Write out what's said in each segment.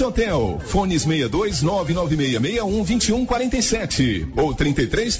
Hotel, fones 62 99661 2147 ou 33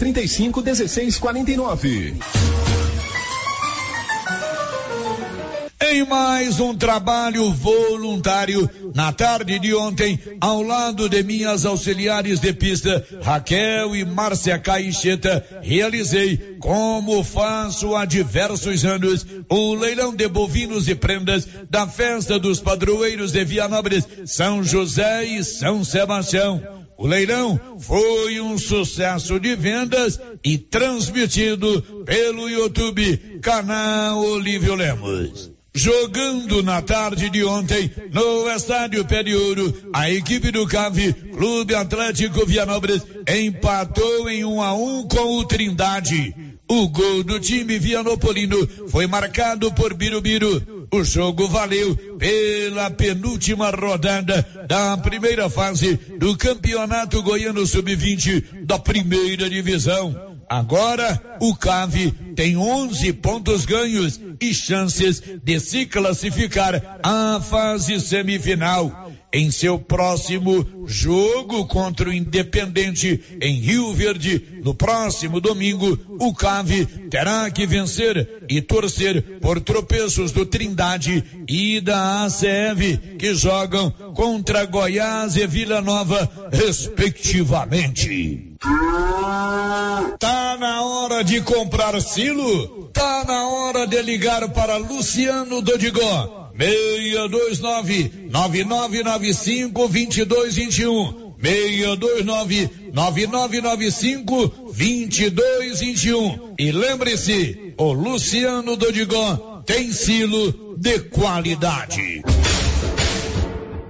Em mais um trabalho voluntário, na tarde de ontem, ao lado de minhas auxiliares de pista, Raquel e Márcia Caixeta, realizei, como faço há diversos anos, o leilão de bovinos e prendas da festa dos padroeiros de Vianópolis, São José e São Sebastião. O leilão foi um sucesso de vendas e transmitido pelo YouTube, canal Olívio Lemos. Jogando na tarde de ontem no estádio Pé de Ouro, a equipe do CAV, Clube Atlético Vianópolis, empatou em um a um com o Trindade. O gol do time vianopolino foi marcado por Birubiru. O jogo valeu pela penúltima rodada da primeira fase do Campeonato Goiano Sub-20 da primeira divisão. Agora, o CAV tem 11 pontos ganhos e chances de se classificar à fase semifinal. Em seu próximo jogo contra o Independente em Rio Verde, no próximo domingo, o CAV terá que vencer e torcer por tropeços do Trindade e da ACF, que jogam contra Goiás e Vila Nova, respectivamente. Tá na hora de comprar silo? Tá na hora de ligar para Luciano Dodigó. 629 9995 2221. 629 9995 2221. E lembre-se, o Luciano Dodigó tem silo de qualidade.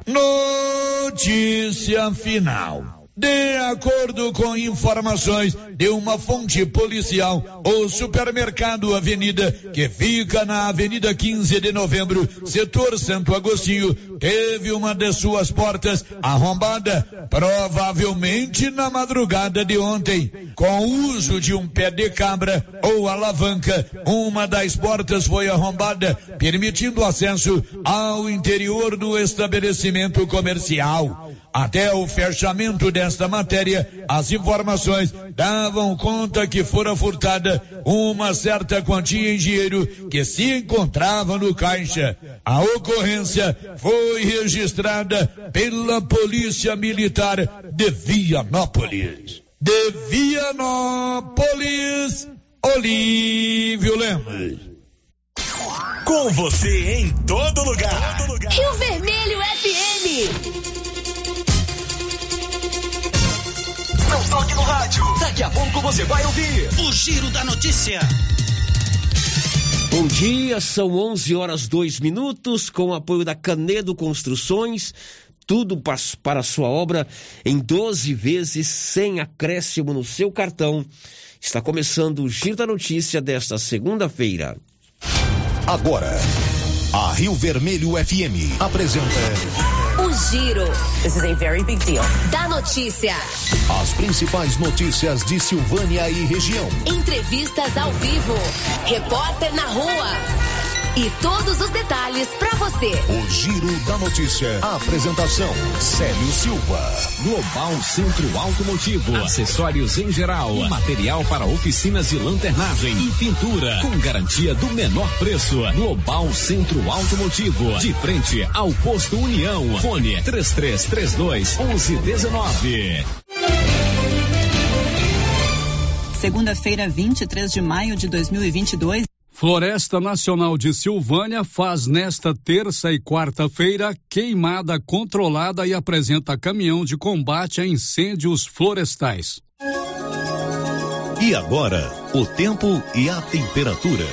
Notícia final. De acordo com informações de uma fonte policial, o supermercado Avenida, que fica na Avenida 15 de Novembro, setor Santo Agostinho, teve uma de suas portas arrombada, provavelmente na madrugada de ontem. Com o uso de um pé de cabra ou alavanca, uma das portas foi arrombada, permitindo acesso ao interior do estabelecimento comercial. Até o fechamento desta matéria, as informações davam conta que fora furtada uma certa quantia em dinheiro que se encontrava no caixa. A ocorrência foi registrada pela Polícia Militar de Vianópolis. De Vianópolis, Olívio Lemos. Com você em todo lugar. Todo lugar. Rio Vermelho FM. No rádio. Daqui a pouco você vai ouvir o Giro da Notícia. Bom dia, são 11 horas 2 minutos, com o apoio da Canedo Construções. Tudo para a sua obra em 12 vezes, sem acréscimo no seu cartão. Está começando o Giro da Notícia desta segunda-feira. Agora, a Rio Vermelho FM apresenta. Giro. This is a very big deal. Da notícia. As principais notícias de Silvânia e região. Entrevistas ao vivo. Repórter na rua. E todos os detalhes para você. O Giro da Notícia. A apresentação: Célio Silva. Global Centro Automotivo. Acessórios em geral. Material para oficinas de lanternagem e pintura. Com garantia do menor preço. Global Centro Automotivo. De frente ao posto União. Fone 3332 1119. Segunda-feira, 23 de maio de 2022. Floresta Nacional de Silvânia faz nesta terça e quarta-feira queimada controlada e apresenta caminhão de combate a incêndios florestais. E agora, o tempo e a temperatura.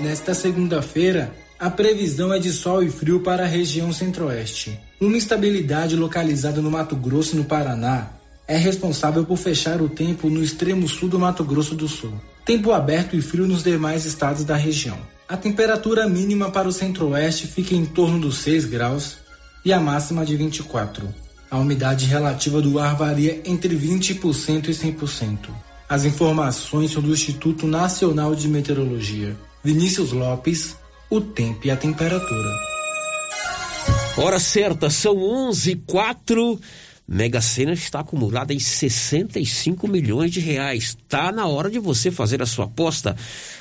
Nesta segunda-feira, a previsão é de sol e frio para a região centro-oeste. Uma instabilidade localizada no Mato Grosso e no Paraná é responsável por fechar o tempo no extremo sul do Mato Grosso do Sul. Tempo aberto e frio nos demais estados da região. A temperatura mínima para o centro-oeste fica em torno dos 6 graus e a máxima de 24. A umidade relativa do ar varia entre 20% e 100%. As informações são do Instituto Nacional de Meteorologia. Vinícius Lopes, o tempo e a temperatura. Hora certa, são 11 e 4. Mega Sena está acumulada em 65 milhões de reais. Tá na hora de você fazer a sua aposta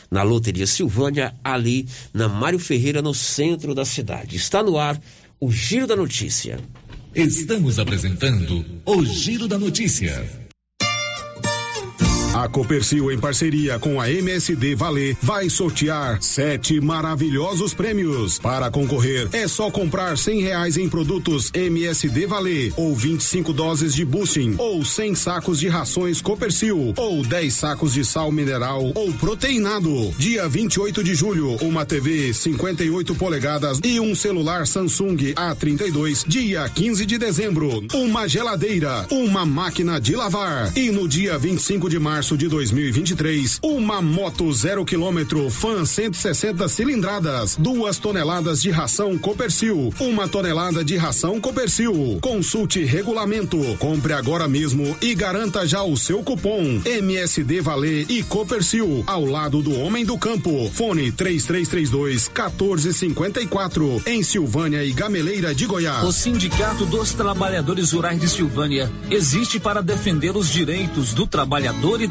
na Loteria Silvânia, ali na Mário Ferreira, no centro da cidade. Está no ar o Giro da Notícia. Estamos apresentando o Giro da Notícia. A Copercil, em parceria com a MSD Valer, vai sortear sete maravilhosos prêmios. Para concorrer, é só comprar cem reais em produtos MSD Valer, ou 25 doses de boosting, ou 100 sacos de rações Copercil, ou 10 sacos de sal mineral ou proteinado. Dia 28 de julho, uma TV 58 polegadas e um celular Samsung A32. Dia 15 de dezembro, uma geladeira, uma máquina de lavar. E no dia 25 de março, março de 2023, uma moto zero quilômetro Fan 160 cilindradas, duas toneladas de ração Copercil, uma tonelada de ração Copercil. Consulte regulamento, compre agora mesmo e garanta já o seu cupom MSD Valer e Copercil ao lado do homem do campo. Fone 3332 1454 em Silvânia e Gameleira de Goiás. O Sindicato dos Trabalhadores Rurais de Silvânia existe para defender os direitos do trabalhador e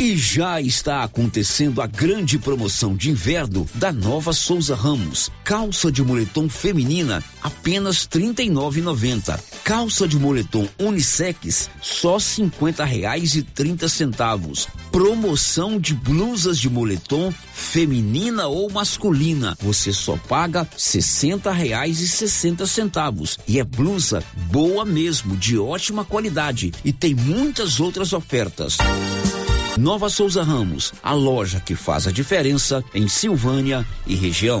E já está acontecendo a grande promoção de inverno da Nova Souza Ramos. Calça de moletom feminina apenas R$ 39,90. Calça de moletom unissex só 50 reais e 30 centavos. Promoção de blusas de moletom feminina ou masculina. Você só paga 60 reais e 60 centavos. E é blusa boa mesmo, de ótima qualidade. E tem muitas outras ofertas. Nova Souza Ramos, a loja que faz a diferença em Silvânia e região.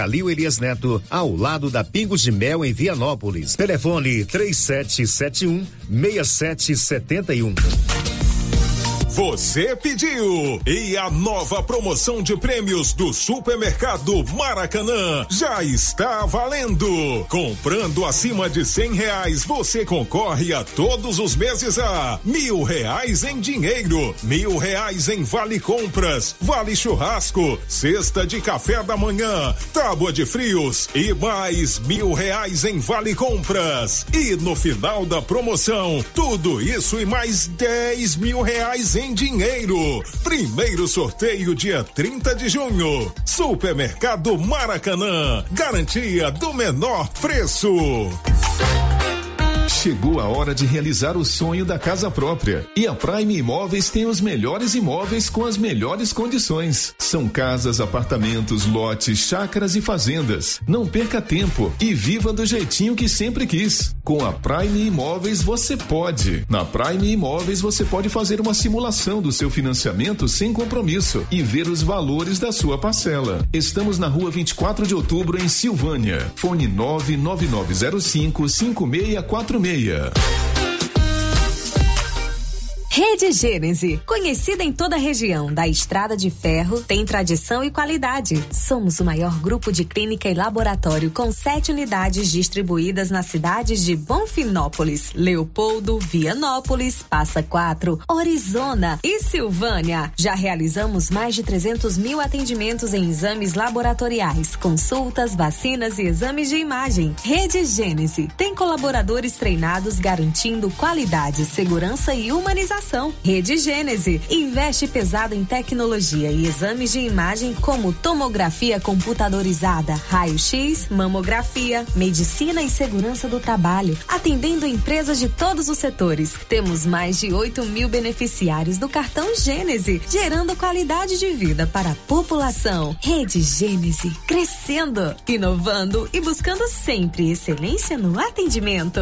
Calil Elias Neto, ao lado da Pingos de Mel em Vianópolis. Telefone 3771 6771. Você pediu! E a nova promoção de prêmios do Supermercado Maracanã já está valendo! Comprando acima de cem reais, você concorre a todos os meses a mil reais em dinheiro, mil reais em vale compras, vale churrasco, cesta de café da manhã, tábua de frios e mais mil reais em vale compras. E no final da promoção, tudo isso e mais dez mil reais em em dinheiro. Primeiro sorteio dia 30 de junho. Supermercado Maracanã. Garantia do menor preço. Chegou a hora de realizar o sonho da casa própria. E a Prime Imóveis tem os melhores imóveis com as melhores condições. São casas, apartamentos, lotes, chácaras e fazendas. Não perca tempo e viva do jeitinho que sempre quis. Com a Prime Imóveis você pode. Na Prime Imóveis você pode fazer uma simulação do seu financiamento sem compromisso e ver os valores da sua parcela. Estamos na rua 24 de outubro em Silvânia. Fone 99905 5646 meia. Rede Gênese, conhecida em toda a região da Estrada de Ferro, tem tradição e qualidade. Somos o maior grupo de clínica e laboratório com sete unidades distribuídas nas cidades de Bonfinópolis, Leopoldo, Vianópolis, Passa Quatro, Orizona e Silvânia. Já realizamos mais de 300 mil atendimentos em exames laboratoriais, consultas, vacinas e exames de imagem. Rede Gênese tem colaboradores treinados garantindo qualidade, segurança e humanização Rede Gênese investe pesado em tecnologia e exames de imagem como tomografia computadorizada, raio-x, mamografia, medicina e segurança do trabalho, atendendo empresas de todos os setores. Temos mais de 8 mil beneficiários do cartão Gênese, gerando qualidade de vida para a população. Rede Gênese, crescendo, inovando e buscando sempre excelência no atendimento.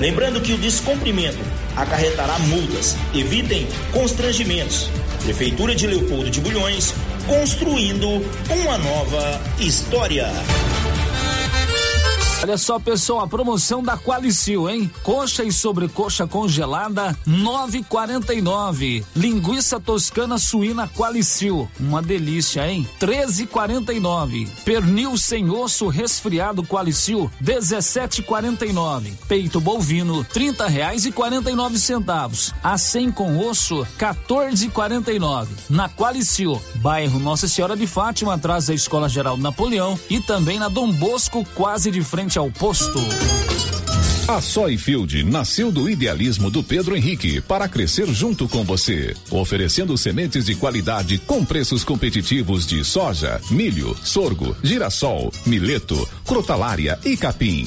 Lembrando que o descumprimento acarretará multas. Evitem constrangimentos. Prefeitura de Leopoldo de Bulhões, construindo uma nova história. Olha só, pessoal, a promoção da Qualicil, hein? Coxa e sobrecoxa congelada, 9,49. Linguiça toscana suína Qualicil, uma delícia, hein? 13,49. Pernil sem osso resfriado Qualicil, 17,49. Peito bovino, 30 reais e 49 centavos. A 100 com osso, 14,49. Na Qualicil, bairro Nossa Senhora de Fátima, atrás da Escola Geral Napoleão e também na Dom Bosco, quase de frente frente ao posto. A Soyfield nasceu do idealismo do Pedro Henrique para crescer junto com você, oferecendo sementes de qualidade com preços competitivos de soja, milho, sorgo, girassol, mileto, crotalária e capim.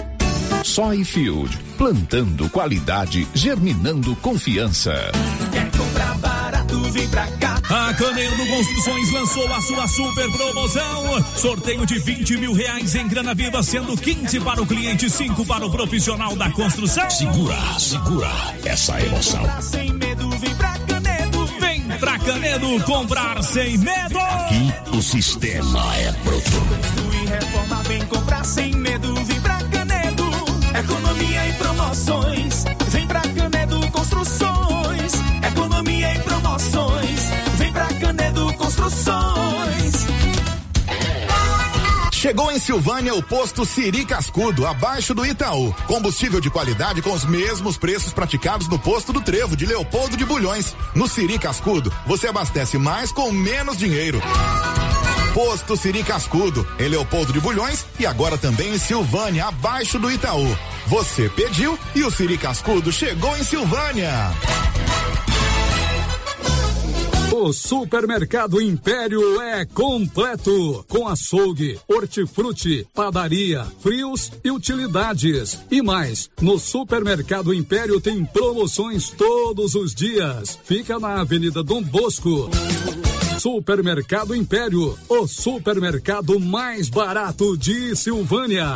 Soyfield, plantando qualidade, germinando confiança. Quer comprar barato, vem pra cá. A Canedo Construções lançou a sua super promoção. Sorteio de 20 mil reais em grana viva, sendo 15 para o cliente, 5 para o profissional da construção. Segura, segura essa emoção. Sem medo, vem pra Canedo. Vem pra Canedo comprar sem medo. Aqui o sistema é pronto. E reforma, vem comprar sem medo, vem pra. Economia e promoções. Vem pra Canedo Construções. Economia e promoções. Vem pra Canedo Construções. Chegou em Silvânia o posto Siri Cascudo, abaixo do Itaú. Combustível de qualidade com os mesmos preços praticados no posto do Trevo de Leopoldo de Bulhões. No Siri Cascudo, você abastece mais com menos dinheiro. Posto Siri Cascudo, em Leopoldo de Bulhões e agora também em Silvânia, abaixo do Itaú. Você pediu e o Siri Cascudo chegou em Silvânia. O Supermercado Império é completo, com açougue, hortifruti, padaria, frios e utilidades. E mais, no Supermercado Império tem promoções todos os dias. Fica na Avenida Dom Bosco. Supermercado Império, o supermercado mais barato de Silvânia.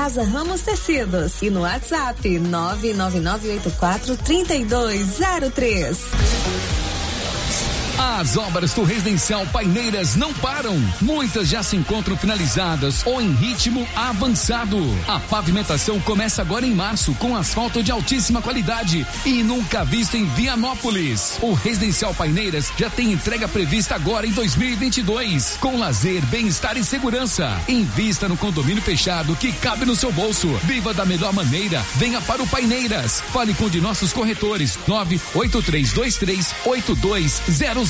Casa Ramos Tecidos e no WhatsApp 99984 3203. As obras do residencial Paineiras não param. Muitas já se encontram finalizadas ou em ritmo avançado. A pavimentação começa agora em março com asfalto de altíssima qualidade e nunca visto em Vianópolis. O residencial Paineiras já tem entrega prevista agora em 2022, com lazer, bem-estar e segurança. Invista no condomínio fechado que cabe no seu bolso. Viva da melhor maneira. Venha para o Paineiras. Fale com um de nossos corretores 98323 8200.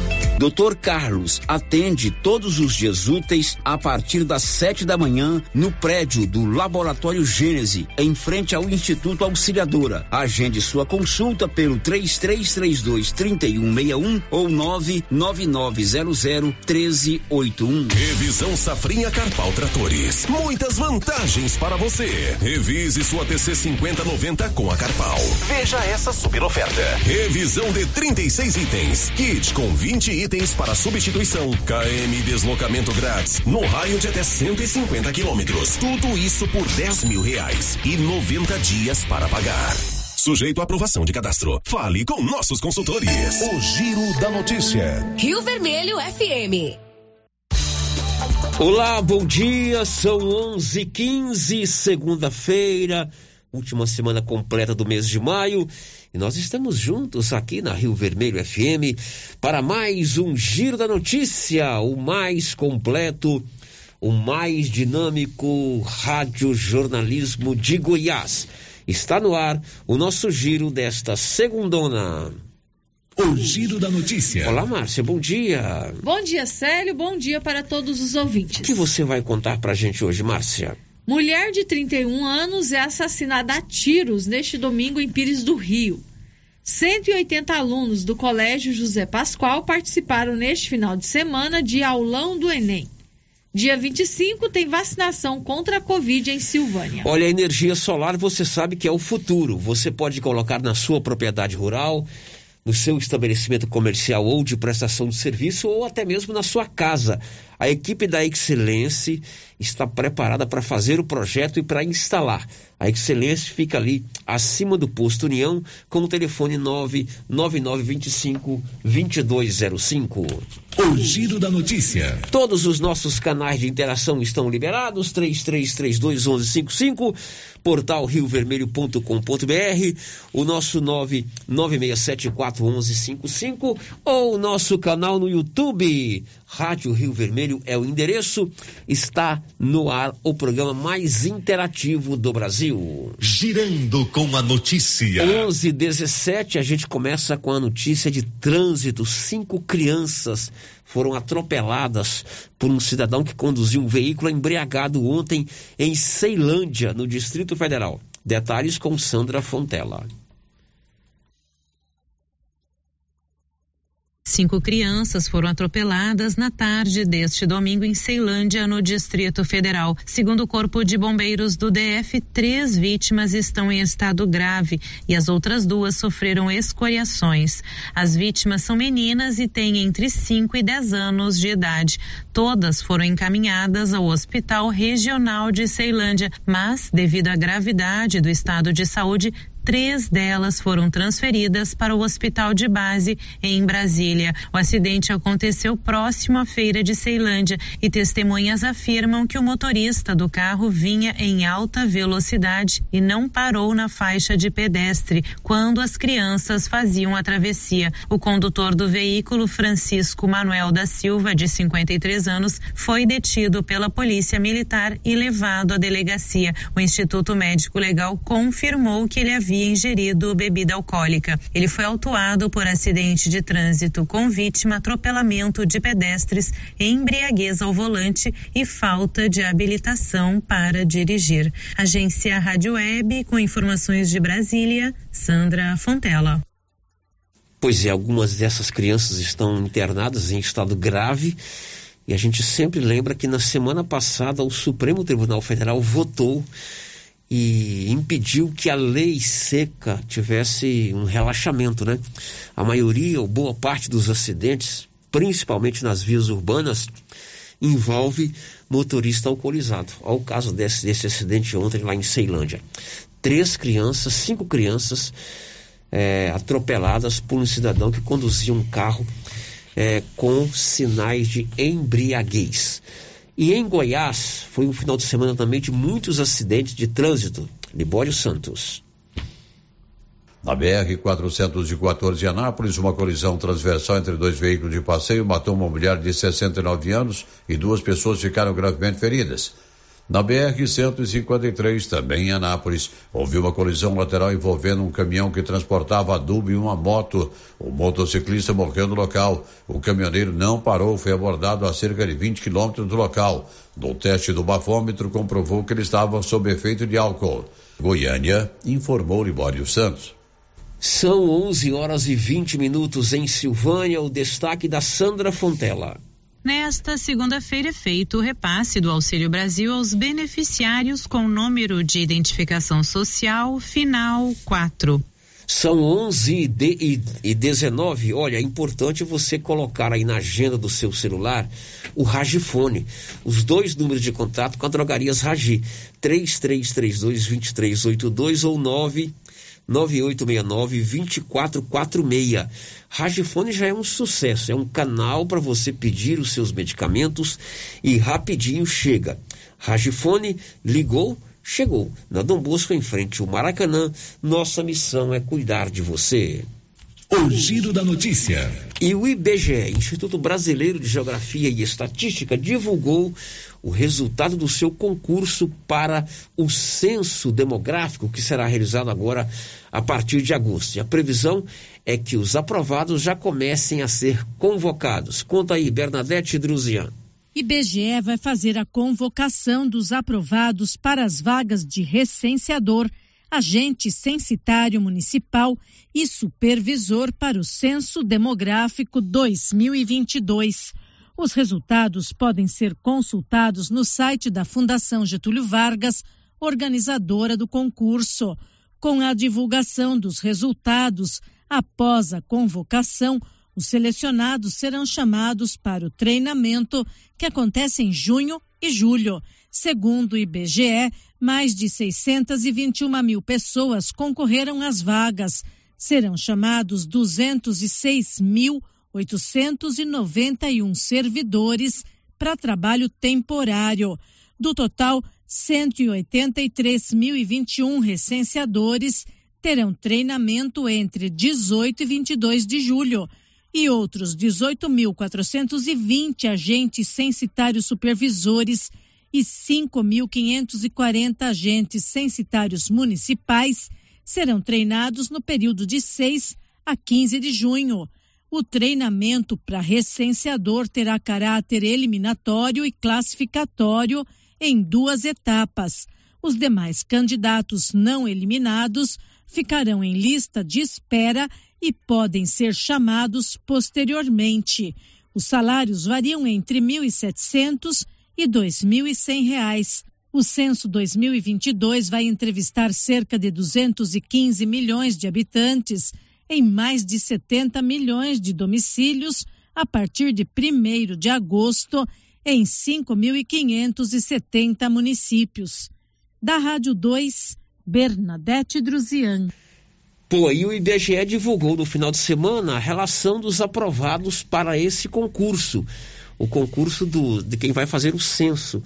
Dr. Carlos atende todos os dias úteis a partir das sete da manhã no prédio do Laboratório Gênese, em frente ao Instituto Auxiliadora. Agende sua consulta pelo 3332 3161 ou 99900 1381. Revisão Safrinha Carpal Tratores. Muitas vantagens para você. Revise sua TC 5090 com a Carpal. Veja essa super oferta. Revisão de 36 itens. Kit com 20 itens para substituição. KM deslocamento grátis no raio de até 150 quilômetros. Tudo isso por 10 mil reais e 90 dias para pagar. Sujeito à aprovação de cadastro. Fale com nossos consultores. O Giro da Notícia. Rio Vermelho FM. Olá, bom dia. São 11:15, segunda-feira, última semana completa do mês de maio. E nós estamos juntos aqui na Rio Vermelho FM para mais um Giro da Notícia, o mais completo, o mais dinâmico rádio jornalismo de Goiás. Está no ar o nosso giro desta segundona. O Giro da Notícia. Olá, Márcia, bom dia. Bom dia, Célio, bom dia para todos os ouvintes. O que você vai contar pra gente hoje, Márcia? Mulher de 31 anos é assassinada a tiros neste domingo em Pires do Rio. 180 alunos do Colégio José Pascoal participaram neste final de semana de aulão do Enem. Dia 25 tem vacinação contra a Covid em Silvânia. Olha, a energia solar você sabe que é o futuro. Você pode colocar na sua propriedade rural, no seu estabelecimento comercial ou de prestação de serviço ou até mesmo na sua casa. A equipe da Excelência está preparada para fazer o projeto e para instalar. A Excelência fica ali acima do posto União com o telefone 99925 2205. O Giro da Notícia. Todos os nossos canais de interação estão liberados: 3332 1155, portal riovermelho.com.br, o nosso 99674 1155 ou o nosso canal no YouTube. Rádio Rio Vermelho é o endereço. Está no ar o programa mais interativo do Brasil. Girando com a notícia. 11 17 a gente começa com a notícia de trânsito. Cinco crianças foram atropeladas por um cidadão que conduziu um veículo embriagado ontem em Ceilândia, no Distrito Federal. Detalhes com Sandra Fontela. Cinco crianças foram atropeladas na tarde deste domingo em Ceilândia, no Distrito Federal. Segundo o Corpo de Bombeiros do DF, três vítimas estão em estado grave e as outras duas sofreram escoriações. As vítimas são meninas e têm entre 5 e 10 anos de idade. Todas foram encaminhadas ao Hospital Regional de Ceilândia, mas, devido à gravidade do estado de saúde, Três delas foram transferidas para o hospital de base em Brasília. O acidente aconteceu próximo à feira de Ceilândia e testemunhas afirmam que o motorista do carro vinha em alta velocidade e não parou na faixa de pedestre quando as crianças faziam a travessia. O condutor do veículo, Francisco Manuel da Silva, de 53 anos, foi detido pela Polícia Militar e levado à delegacia. O Instituto Médico Legal confirmou que ele havia havia ingerido bebida alcoólica. Ele foi autuado por acidente de trânsito com vítima, atropelamento de pedestres, embriaguez ao volante e falta de habilitação para dirigir. Agência Rádio Web, com informações de Brasília, Sandra Fontela. Pois é, algumas dessas crianças estão internadas em estado grave. E a gente sempre lembra que na semana passada o Supremo Tribunal Federal votou e impediu que a lei seca tivesse um relaxamento, né? A maioria ou boa parte dos acidentes, principalmente nas vias urbanas, envolve motorista alcoolizado. Olha o caso desse, desse acidente ontem lá em Ceilândia. Três crianças, cinco crianças é, atropeladas por um cidadão que conduzia um carro é, com sinais de embriaguez. E em Goiás, foi um final de semana também de muitos acidentes de trânsito. Libório Santos. Na BR-414 em Anápolis, uma colisão transversal entre dois veículos de passeio matou uma mulher de 69 anos e duas pessoas ficaram gravemente feridas. Na BR-153, também em Anápolis, houve uma colisão lateral envolvendo um caminhão que transportava adubo e uma moto. O motociclista morreu no local. O caminhoneiro não parou, foi abordado a cerca de 20 quilômetros do local. No teste do bafômetro, comprovou que ele estava sob efeito de álcool. Goiânia, informou Libório Santos. São 11 horas e 20 minutos em Silvânia. O destaque da Sandra Fontela. Nesta segunda-feira é feito o repasse do Auxílio Brasil aos beneficiários com número de identificação social final 4. São 11 e 19. Olha, é importante você colocar aí na agenda do seu celular o Ragifone. Os dois números de contato com a Drogarias Ragi. 3332-2382 ou 9 9869-2446. Ragifone já é um sucesso, é um canal para você pedir os seus medicamentos e rapidinho chega. Ragifone ligou, chegou. Na Dom Bosco, em frente ao Maracanã, nossa missão é cuidar de você. O Giro da Notícia. E o IBGE, Instituto Brasileiro de Geografia e Estatística, divulgou o resultado do seu concurso para o censo demográfico que será realizado agora a partir de agosto. E a previsão é que os aprovados já comecem a ser convocados. Conta aí, Bernadette Druzian. IBGE vai fazer a convocação dos aprovados para as vagas de recenseador agente censitário municipal e supervisor para o Censo Demográfico 2022. Os resultados podem ser consultados no site da Fundação Getúlio Vargas, organizadora do concurso. Com a divulgação dos resultados após a convocação, os selecionados serão chamados para o treinamento que acontece em junho e julho. Segundo o IBGE, mais de 621 mil pessoas concorreram às vagas. Serão chamados 206.891 servidores para trabalho temporário. Do total, 183.021 recenseadores terão treinamento entre 18 e 22 de julho e outros 18.420 agentes censitários supervisores e 5.540 agentes censitários municipais serão treinados no período de 6 a 15 de junho. O treinamento para recenseador terá caráter eliminatório e classificatório em duas etapas. Os demais candidatos não eliminados ficarão em lista de espera e podem ser chamados posteriormente. Os salários variam entre R$ 1.700 e R$ 2.100. O censo 2022 vai entrevistar cerca de 215 milhões de habitantes em mais de 70 milhões de domicílios a partir de 1 de agosto em 5.570 municípios. Da Rádio 2, Bernadette Druzian. Pô, e o IBGE divulgou no final de semana a relação dos aprovados para esse concurso. O concurso do, de quem vai fazer o censo.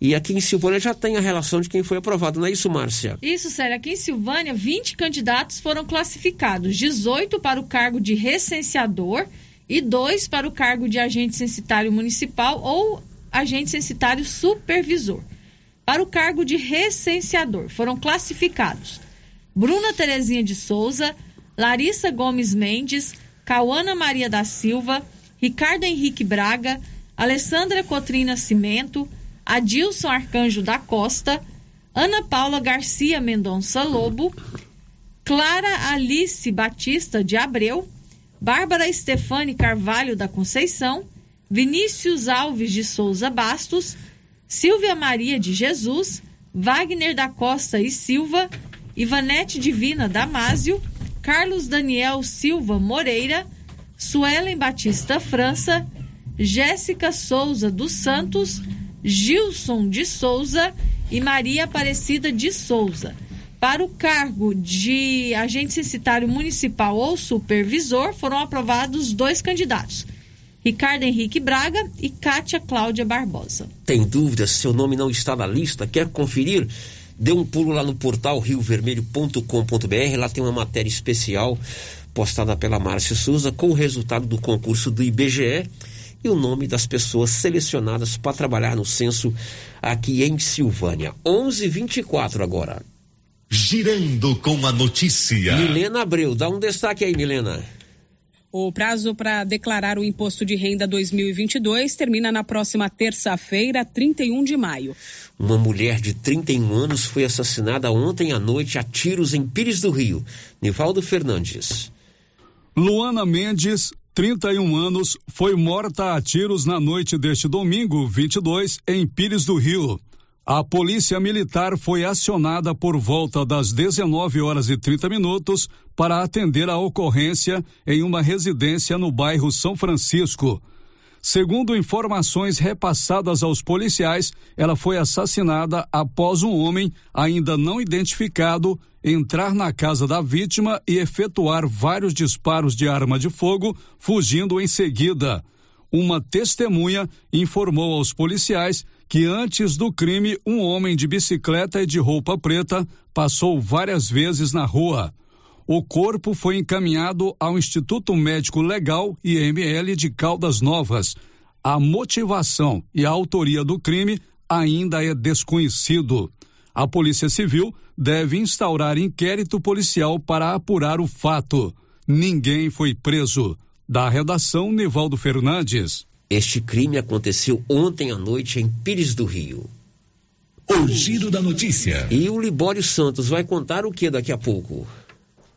E aqui em Silvânia já tem a relação de quem foi aprovado, não é isso, Márcia? Isso, Sério. Aqui em Silvânia, 20 candidatos foram classificados: 18 para o cargo de recenseador e 2 para o cargo de agente censitário municipal ou agente censitário supervisor. Para o cargo de recenseador, foram classificados Bruna Terezinha de Souza, Larissa Gomes Mendes, Cauana Maria da Silva, Ricardo Henrique Braga, Alessandra Cotrina Cimento, Adilson Arcanjo da Costa, Ana Paula Garcia Mendonça Lobo, Clara Alice Batista de Abreu, Bárbara Estefane Carvalho da Conceição, Vinícius Alves de Souza Bastos, Silvia Maria de Jesus, Wagner da Costa e Silva, Ivanete Divina Damásio, Carlos Daniel Silva Moreira, Suelen Batista França, Jéssica Souza dos Santos, Gilson de Souza e Maria Aparecida de Souza. Para o cargo de agente censitário municipal ou supervisor, foram aprovados dois candidatos: Ricardo Henrique Braga e Kátia Cláudia Barbosa. Tem dúvidas? Seu nome não está na lista? Quer conferir? Dê um pulo lá no portal riovermelho.com.br. Lá tem uma matéria especial postada pela Márcia Souza com o resultado do concurso do IBGE e o nome das pessoas selecionadas para trabalhar no censo aqui em Silvânia. 11:24 agora. Girando com a notícia. Milena Abreu, dá um destaque aí, Milena. O prazo para declarar o imposto de renda 2022 termina na próxima terça-feira, 31 de maio. Uma mulher de 31 anos foi assassinada ontem à noite a tiros em Pires do Rio. Nivaldo Fernandes. Luana Mendes, 31 anos, foi morta a tiros na noite deste domingo, 22, em Pires do Rio. A polícia militar foi acionada por volta das 19 horas e 30 minutos para atender a ocorrência em uma residência no bairro São Francisco. Segundo informações repassadas aos policiais, ela foi assassinada após um homem ainda não identificado entrar na casa da vítima e efetuar vários disparos de arma de fogo, fugindo em seguida. Uma testemunha informou aos policiais que antes do crime, um homem de bicicleta e de roupa preta passou várias vezes na rua. O corpo foi encaminhado ao Instituto Médico Legal IML de Caldas Novas. A motivação e a autoria do crime ainda é desconhecido. A Polícia Civil deve instaurar inquérito policial para apurar o fato. Ninguém foi preso. Da redação, Nivaldo Fernandes. Este crime aconteceu ontem à noite em Pires do Rio. O giro da notícia. E o Libório Santos vai contar o que daqui a pouco?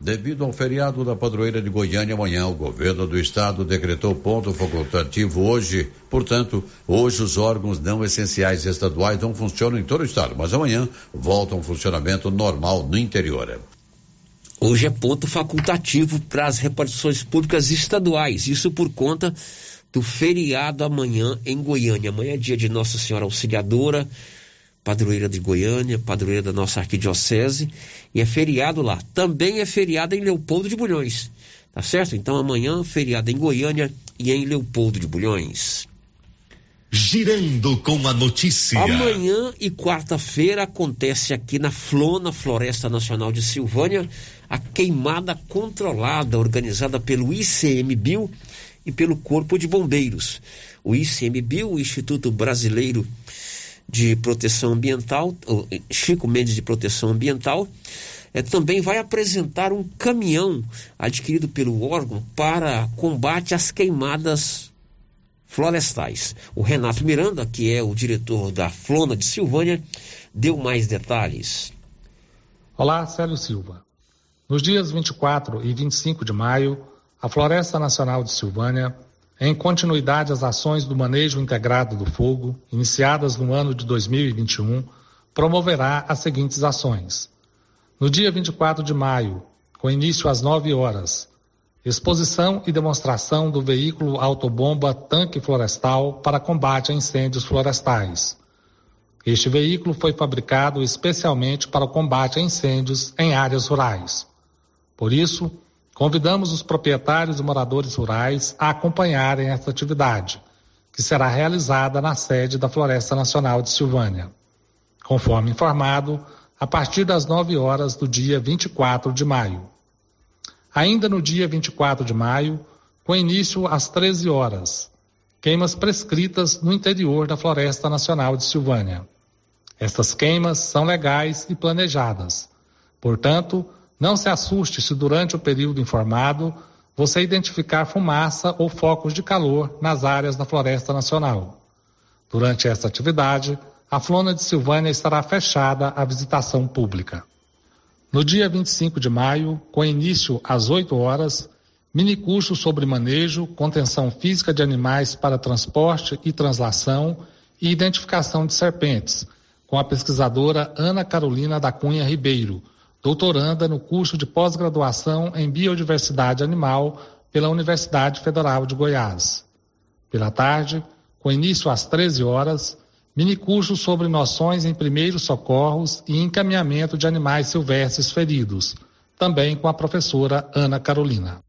Devido ao feriado da padroeira de Goiânia amanhã, o governo do estado decretou ponto facultativo hoje. Portanto, hoje os órgãos não essenciais estaduais não funcionam em todo o estado, mas amanhã voltam ao funcionamento normal no interior. Hoje é ponto facultativo para as repartições públicas estaduais, isso por conta do feriado amanhã em Goiânia. Amanhã é dia de Nossa Senhora Auxiliadora, padroeira de Goiânia, padroeira da nossa arquidiocese, e é feriado lá. Também é feriado em Leopoldo de Bulhões, tá certo? Então amanhã, feriado em Goiânia e em Leopoldo de Bulhões. Girando com a notícia. Amanhã e quarta-feira acontece aqui na Flona, Floresta Nacional de Silvânia, a queimada controlada organizada pelo ICMBio e pelo Corpo de Bombeiros. O ICMBio, o Instituto Brasileiro de Proteção Ambiental, Chico Mendes de Proteção Ambiental, é, também vai apresentar um caminhão adquirido pelo órgão para combate às queimadas florestais. O Renato Miranda, que é o diretor da Flona de Silvânia, deu mais detalhes. Olá, Célio Silva. Nos dias 24 e 25 de maio, a Floresta Nacional de Silvânia, em continuidade às ações do manejo integrado do fogo, iniciadas no ano de 2021, promoverá as seguintes ações. No dia 24 de maio, com início às 9 horas, exposição e demonstração do veículo autobomba tanque florestal para combate a incêndios florestais. Este veículo foi fabricado especialmente para o combate a incêndios em áreas rurais. Por isso, Convidamos os proprietários e moradores rurais a acompanharem esta atividade, que será realizada na sede da Floresta Nacional de Silvânia. Conforme informado, a partir das 9 horas do dia 24 de maio. Ainda no dia 24 de maio, com início às 13 horas, queimas prescritas no interior da Floresta Nacional de Silvânia. Estas queimas são legais e planejadas. Portanto, não se assuste se durante o período informado você identificar fumaça ou focos de calor nas áreas da Floresta Nacional. Durante esta atividade, a Flona de Silvânia estará fechada à visitação pública. No dia 25 de maio, com início às 8 horas, minicurso sobre manejo, contenção física de animais para transporte e translação e identificação de serpentes, com a pesquisadora Ana Carolina da Cunha Ribeiro, doutoranda no curso de pós-graduação em Biodiversidade Animal pela Universidade Federal de Goiás. Pela tarde, com início às 13 horas, minicurso sobre noções em primeiros socorros e encaminhamento de animais silvestres feridos, também com a professora Ana Carolina.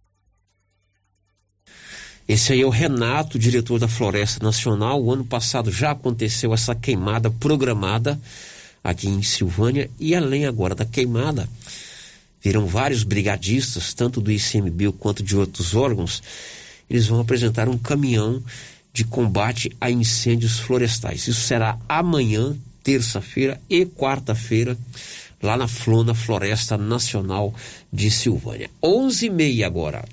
Esse aí é o Renato, diretor da Floresta Nacional. O ano passado já aconteceu essa queimada programada aqui em Silvânia e além agora da queimada, viram vários brigadistas, tanto do ICMBio quanto de outros órgãos, eles vão apresentar um caminhão de combate a incêndios florestais. Isso será amanhã, terça-feira e quarta-feira, lá na Flona Floresta Nacional de Silvânia. 11h30 agora.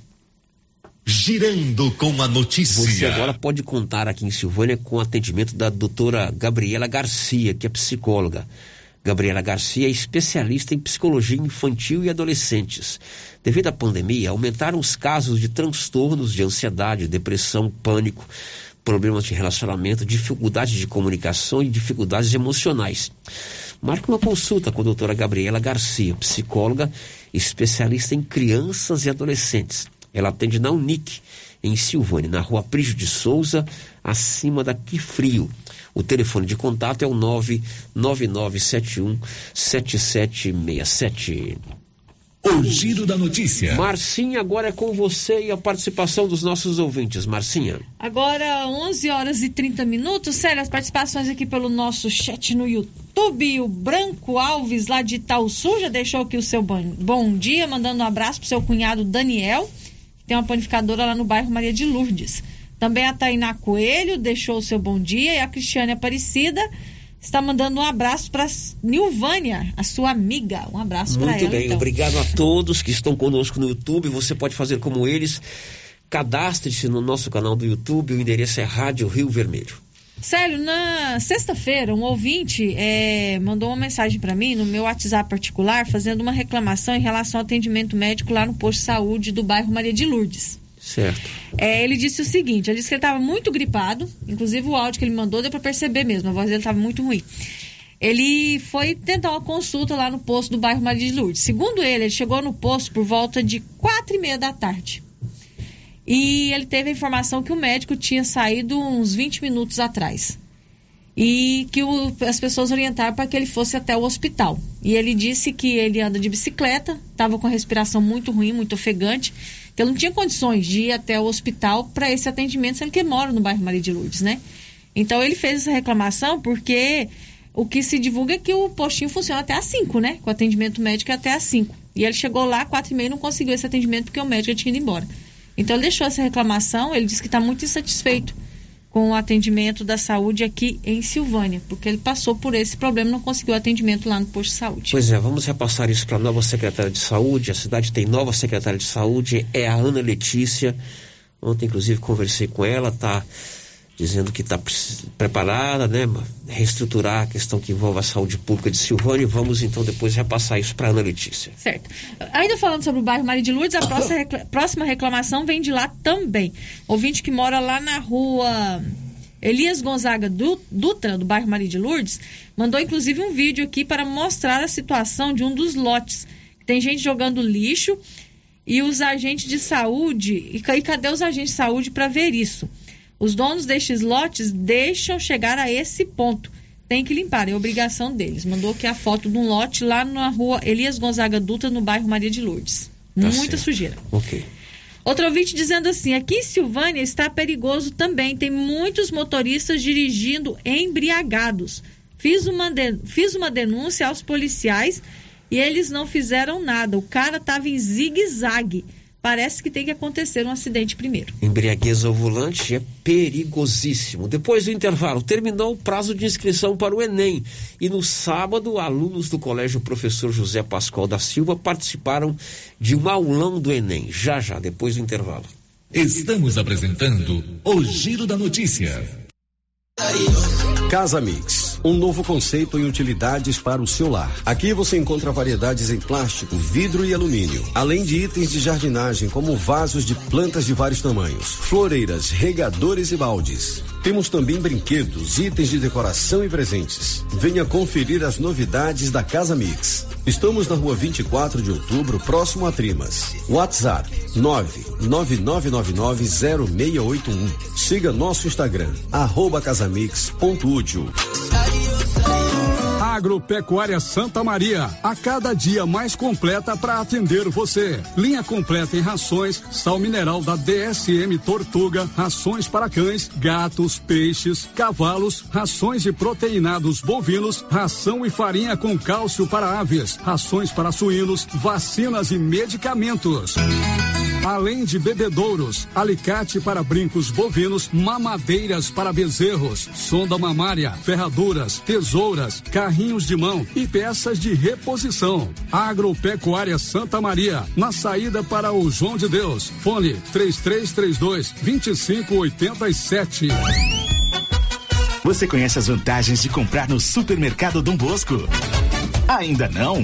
Girando com a notícia. Você agora pode contar aqui em Silvânia com o atendimento da doutora Gabriela Garcia, que é psicóloga. Gabriela Garcia é especialista em psicologia infantil e adolescentes. Devido à pandemia, aumentaram os casos de transtornos de ansiedade, depressão, pânico, problemas de relacionamento, dificuldades de comunicação e dificuldades emocionais. Marque uma consulta com a doutora Gabriela Garcia, psicóloga especialista em crianças e adolescentes. Ela atende na Unic, em Silvânia, na rua Prígio de Souza, acima da Frio. O telefone de contato é o 99971 7767. O giro da notícia. Marcinha, agora é com você e a participação dos nossos ouvintes. Marcinha. Agora, 11 horas e 30 minutos. Sério, as participações aqui pelo nosso chat no YouTube. O Branco Alves, lá de Sul já deixou aqui o seu bom dia, mandando um abraço pro seu cunhado Daniel, que tem uma panificadora lá no bairro Maria de Lourdes. Também a Tainá Coelho deixou o seu bom dia e a Cristiane Aparecida está mandando um abraço para Nilvânia, a sua amiga. Um abraço para ela. Muito bem, então. obrigado a todos que estão conosco no YouTube. Você pode fazer como eles. Cadastre-se no nosso canal do YouTube. O endereço é Rádio Rio Vermelho. Célio, na sexta-feira, um ouvinte é, mandou uma mensagem para mim no meu WhatsApp particular, fazendo uma reclamação em relação ao atendimento médico lá no posto de saúde do bairro Maria de Lourdes. Certo. É, ele disse o seguinte: ele disse que ele estava muito gripado, inclusive o áudio que ele mandou deu para perceber mesmo, a voz dele estava muito ruim. Ele foi tentar uma consulta lá no posto do bairro Maria de Lourdes. Segundo ele, ele chegou no posto por volta de quatro e meia da tarde. E ele teve a informação que o médico tinha saído uns 20 minutos atrás. E que o, as pessoas orientaram para que ele fosse até o hospital. E ele disse que ele anda de bicicleta, estava com a respiração muito ruim, muito ofegante que ele não tinha condições de ir até o hospital para esse atendimento, sendo que mora no bairro Maria de Lourdes, né? Então ele fez essa reclamação porque o que se divulga é que o postinho funciona até às 5, né? Com atendimento médico é até às 5. E ele chegou lá, quatro e meia, não conseguiu esse atendimento porque o médico tinha ido embora. Então ele deixou essa reclamação, ele disse que está muito insatisfeito com o atendimento da saúde aqui em Silvânia, porque ele passou por esse problema e não conseguiu atendimento lá no posto de saúde. Pois é, vamos repassar isso para a nova secretária de saúde. A cidade tem nova secretária de saúde, é a Ana Letícia. Ontem, inclusive, conversei com ela, está dizendo que está preparada, né, reestruturar a questão que envolve a saúde pública de Silvânia. Vamos então depois repassar isso para Ana Letícia. Certo. Ainda falando sobre o bairro Maria de Lourdes, a próxima reclamação vem de lá também. Ouvinte que mora lá na rua Elias Gonzaga Dutra, do bairro Maria de Lourdes, mandou inclusive um vídeo aqui para mostrar a situação de um dos lotes. Tem gente jogando lixo e os agentes de saúde. E cadê os agentes de saúde para ver isso? Os donos destes lotes deixam chegar a esse ponto. Tem que limpar, é obrigação deles. Mandou aqui a foto de um lote lá na rua Elias Gonzaga Dutra, no bairro Maria de Lourdes. Tá Muita certo. sujeira. Ok. Outro ouvinte dizendo assim: aqui em Silvânia está perigoso também. Tem muitos motoristas dirigindo embriagados. Fiz uma, de... Fiz uma denúncia aos policiais e eles não fizeram nada. O cara estava em zigue-zague parece que tem que acontecer um acidente primeiro. Embriaguez ao volante é perigosíssimo. Depois do intervalo, terminou o prazo de inscrição para o Enem. E no sábado, alunos do Colégio Professor José Pascoal da Silva participaram de um aulão do Enem. Já já, depois do intervalo. Estamos apresentando o Giro da Notícia. Casa Mix, um novo conceito em utilidades para o seu lar. Aqui você encontra variedades em plástico, vidro e alumínio, além de itens de jardinagem como vasos de plantas de vários tamanhos, floreiras, regadores e baldes. Temos também brinquedos, itens de decoração e presentes. Venha conferir as novidades da Casa Mix. Estamos na rua 24 de outubro, próximo a Trimas. WhatsApp 999990681. Siga nosso Instagram, arroba casamix.útil. Agropecuária Santa Maria, a cada dia mais completa para atender você. Linha completa em rações, sal mineral da DSM Tortuga, rações para cães, gatos, peixes, cavalos, rações de proteinados bovinos, ração e farinha com cálcio para aves, rações para suínos, vacinas e medicamentos. Além de bebedouros, alicate para brincos bovinos, mamadeiras para bezerros, sonda mamária, ferraduras, tesouras, carrinhos de mão e peças de reposição. Agropecuária Santa Maria, na saída para o João de Deus. Fone 3332 2587. Você conhece as vantagens de comprar no Supermercado Dom Bosco? Ainda não?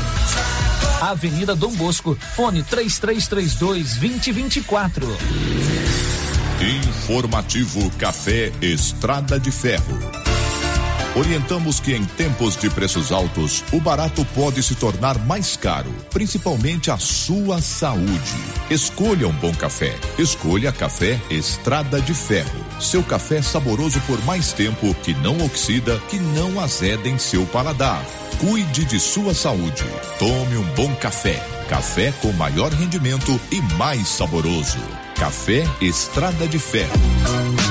Avenida Dom Bosco, fone 3332 2024. Informativo Café Estrada de Ferro. Orientamos que em tempos de preços altos, o barato pode se tornar mais caro, principalmente a sua saúde. Escolha um bom café. Escolha Café Estrada de Ferro. Seu café saboroso por mais tempo, que não oxida, que não azeda em seu paladar. Cuide de sua saúde. Tome um bom café. Café com maior rendimento e mais saboroso. Café Estrada de Ferro.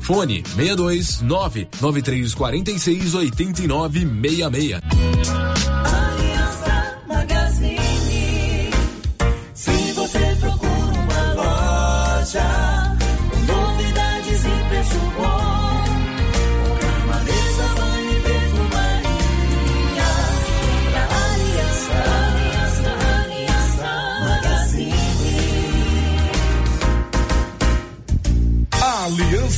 Fone 62 99346 8966.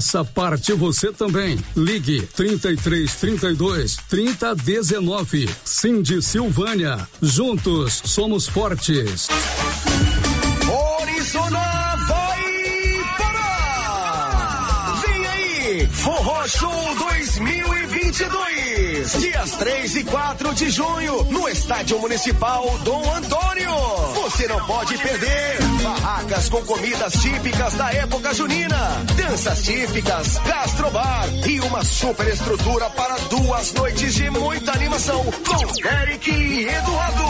Faça parte você também. Ligue 33 32 30 19. Cindy Silvânia. Juntos somos fortes. Orizona vai parar! Vem aí, Forró Show 2022. Dias 3 e 4 de junho, no Estádio Municipal Dom Antônio. Você não pode perder. Barracas com comidas típicas da época junina, danças típicas, gastrobar e uma super estrutura para duas noites de muita animação com Eric e Eduardo,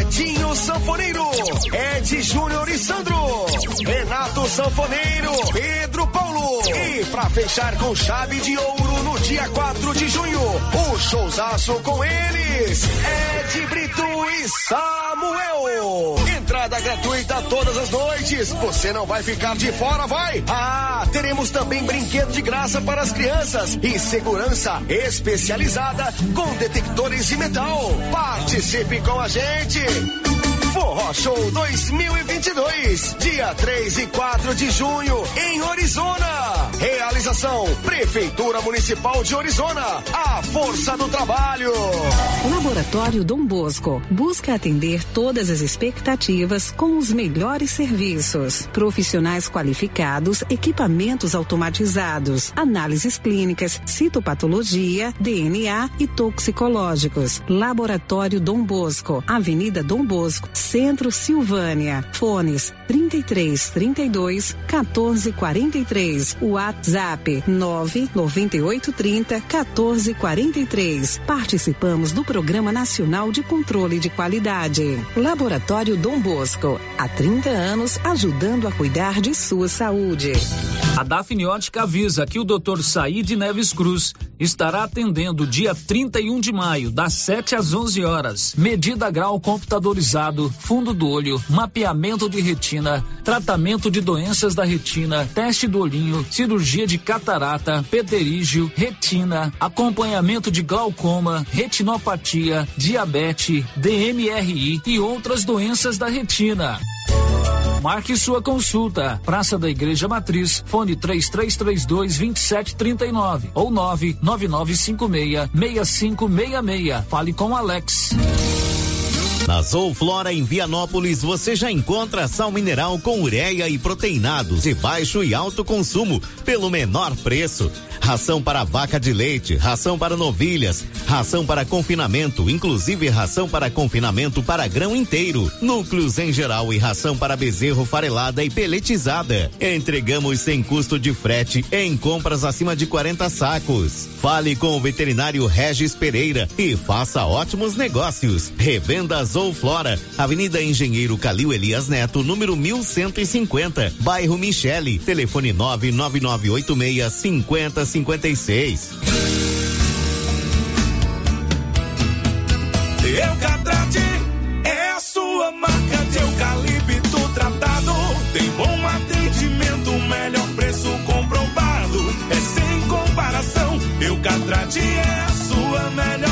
Edinho Sanfoneiro, Ed Júnior e Sandro, Renato sanfoneiro Pedro Paulo. E pra fechar com chave de ouro no dia 4 de junho, o showzaço com eles, Ed Brito e Samuel. Entrada gratuita todas as noites. Você não vai ficar de fora, vai? Ah, teremos também brinquedo de graça para as crianças e segurança especializada com detectores de metal. Participe com a gente. Forró Show 2022, dia 3 e 4 de junho, em Orizona. Realização: Prefeitura Municipal de Orizona. A força do trabalho. Laboratório Dom Bosco busca atender todas as expectativas com os melhores serviços. Profissionais qualificados, equipamentos automatizados, análises clínicas, citopatologia, DNA e toxicológicos. Laboratório Dom Bosco, Avenida Dom Bosco, Centro Silvânia. Fones 33 32 14 43. WhatsApp 998 30 14 43. Participamos do Programa Nacional de Controle de Qualidade. Laboratório Dom Bosco. Há 30 anos ajudando a cuidar de sua saúde. A Dafniótica avisa que o Dr. Said Neves Cruz estará atendendo dia 31 de maio, das 7 às 11 horas. Medida grau computadorizado, fundo do olho, mapeamento de retina, tratamento de doenças da retina, teste do olhinho, cirurgia de catarata, pterígio, retina, acompanhamento de glaucoma, retinopatia, diabetes, DMRI e outras doenças da retina. Marque sua consulta. Praça da Igreja Matriz, fone 3332 2739 ou 99956 6566. Fale com Alex. Na Zouflora em Vianópolis você já encontra sal mineral com ureia e proteinados de baixo e alto consumo pelo menor preço. Ração para vaca de leite, ração para novilhas, ração para confinamento, inclusive ração para confinamento para grão inteiro, núcleos em geral e ração para bezerro farelada e peletizada. Entregamos sem custo de frete em compras acima de 40 sacos. Fale com o veterinário Regis Pereira e faça ótimos negócios. Revendas ou Flora, Avenida Engenheiro Calil Elias Neto, número 1150, bairro Michele, telefone 99986 5056. Eucatrate é a sua marca de eucalipto tratado. Tem bom atendimento, melhor preço comprovado. É sem comparação. Eucatrate é a sua melhor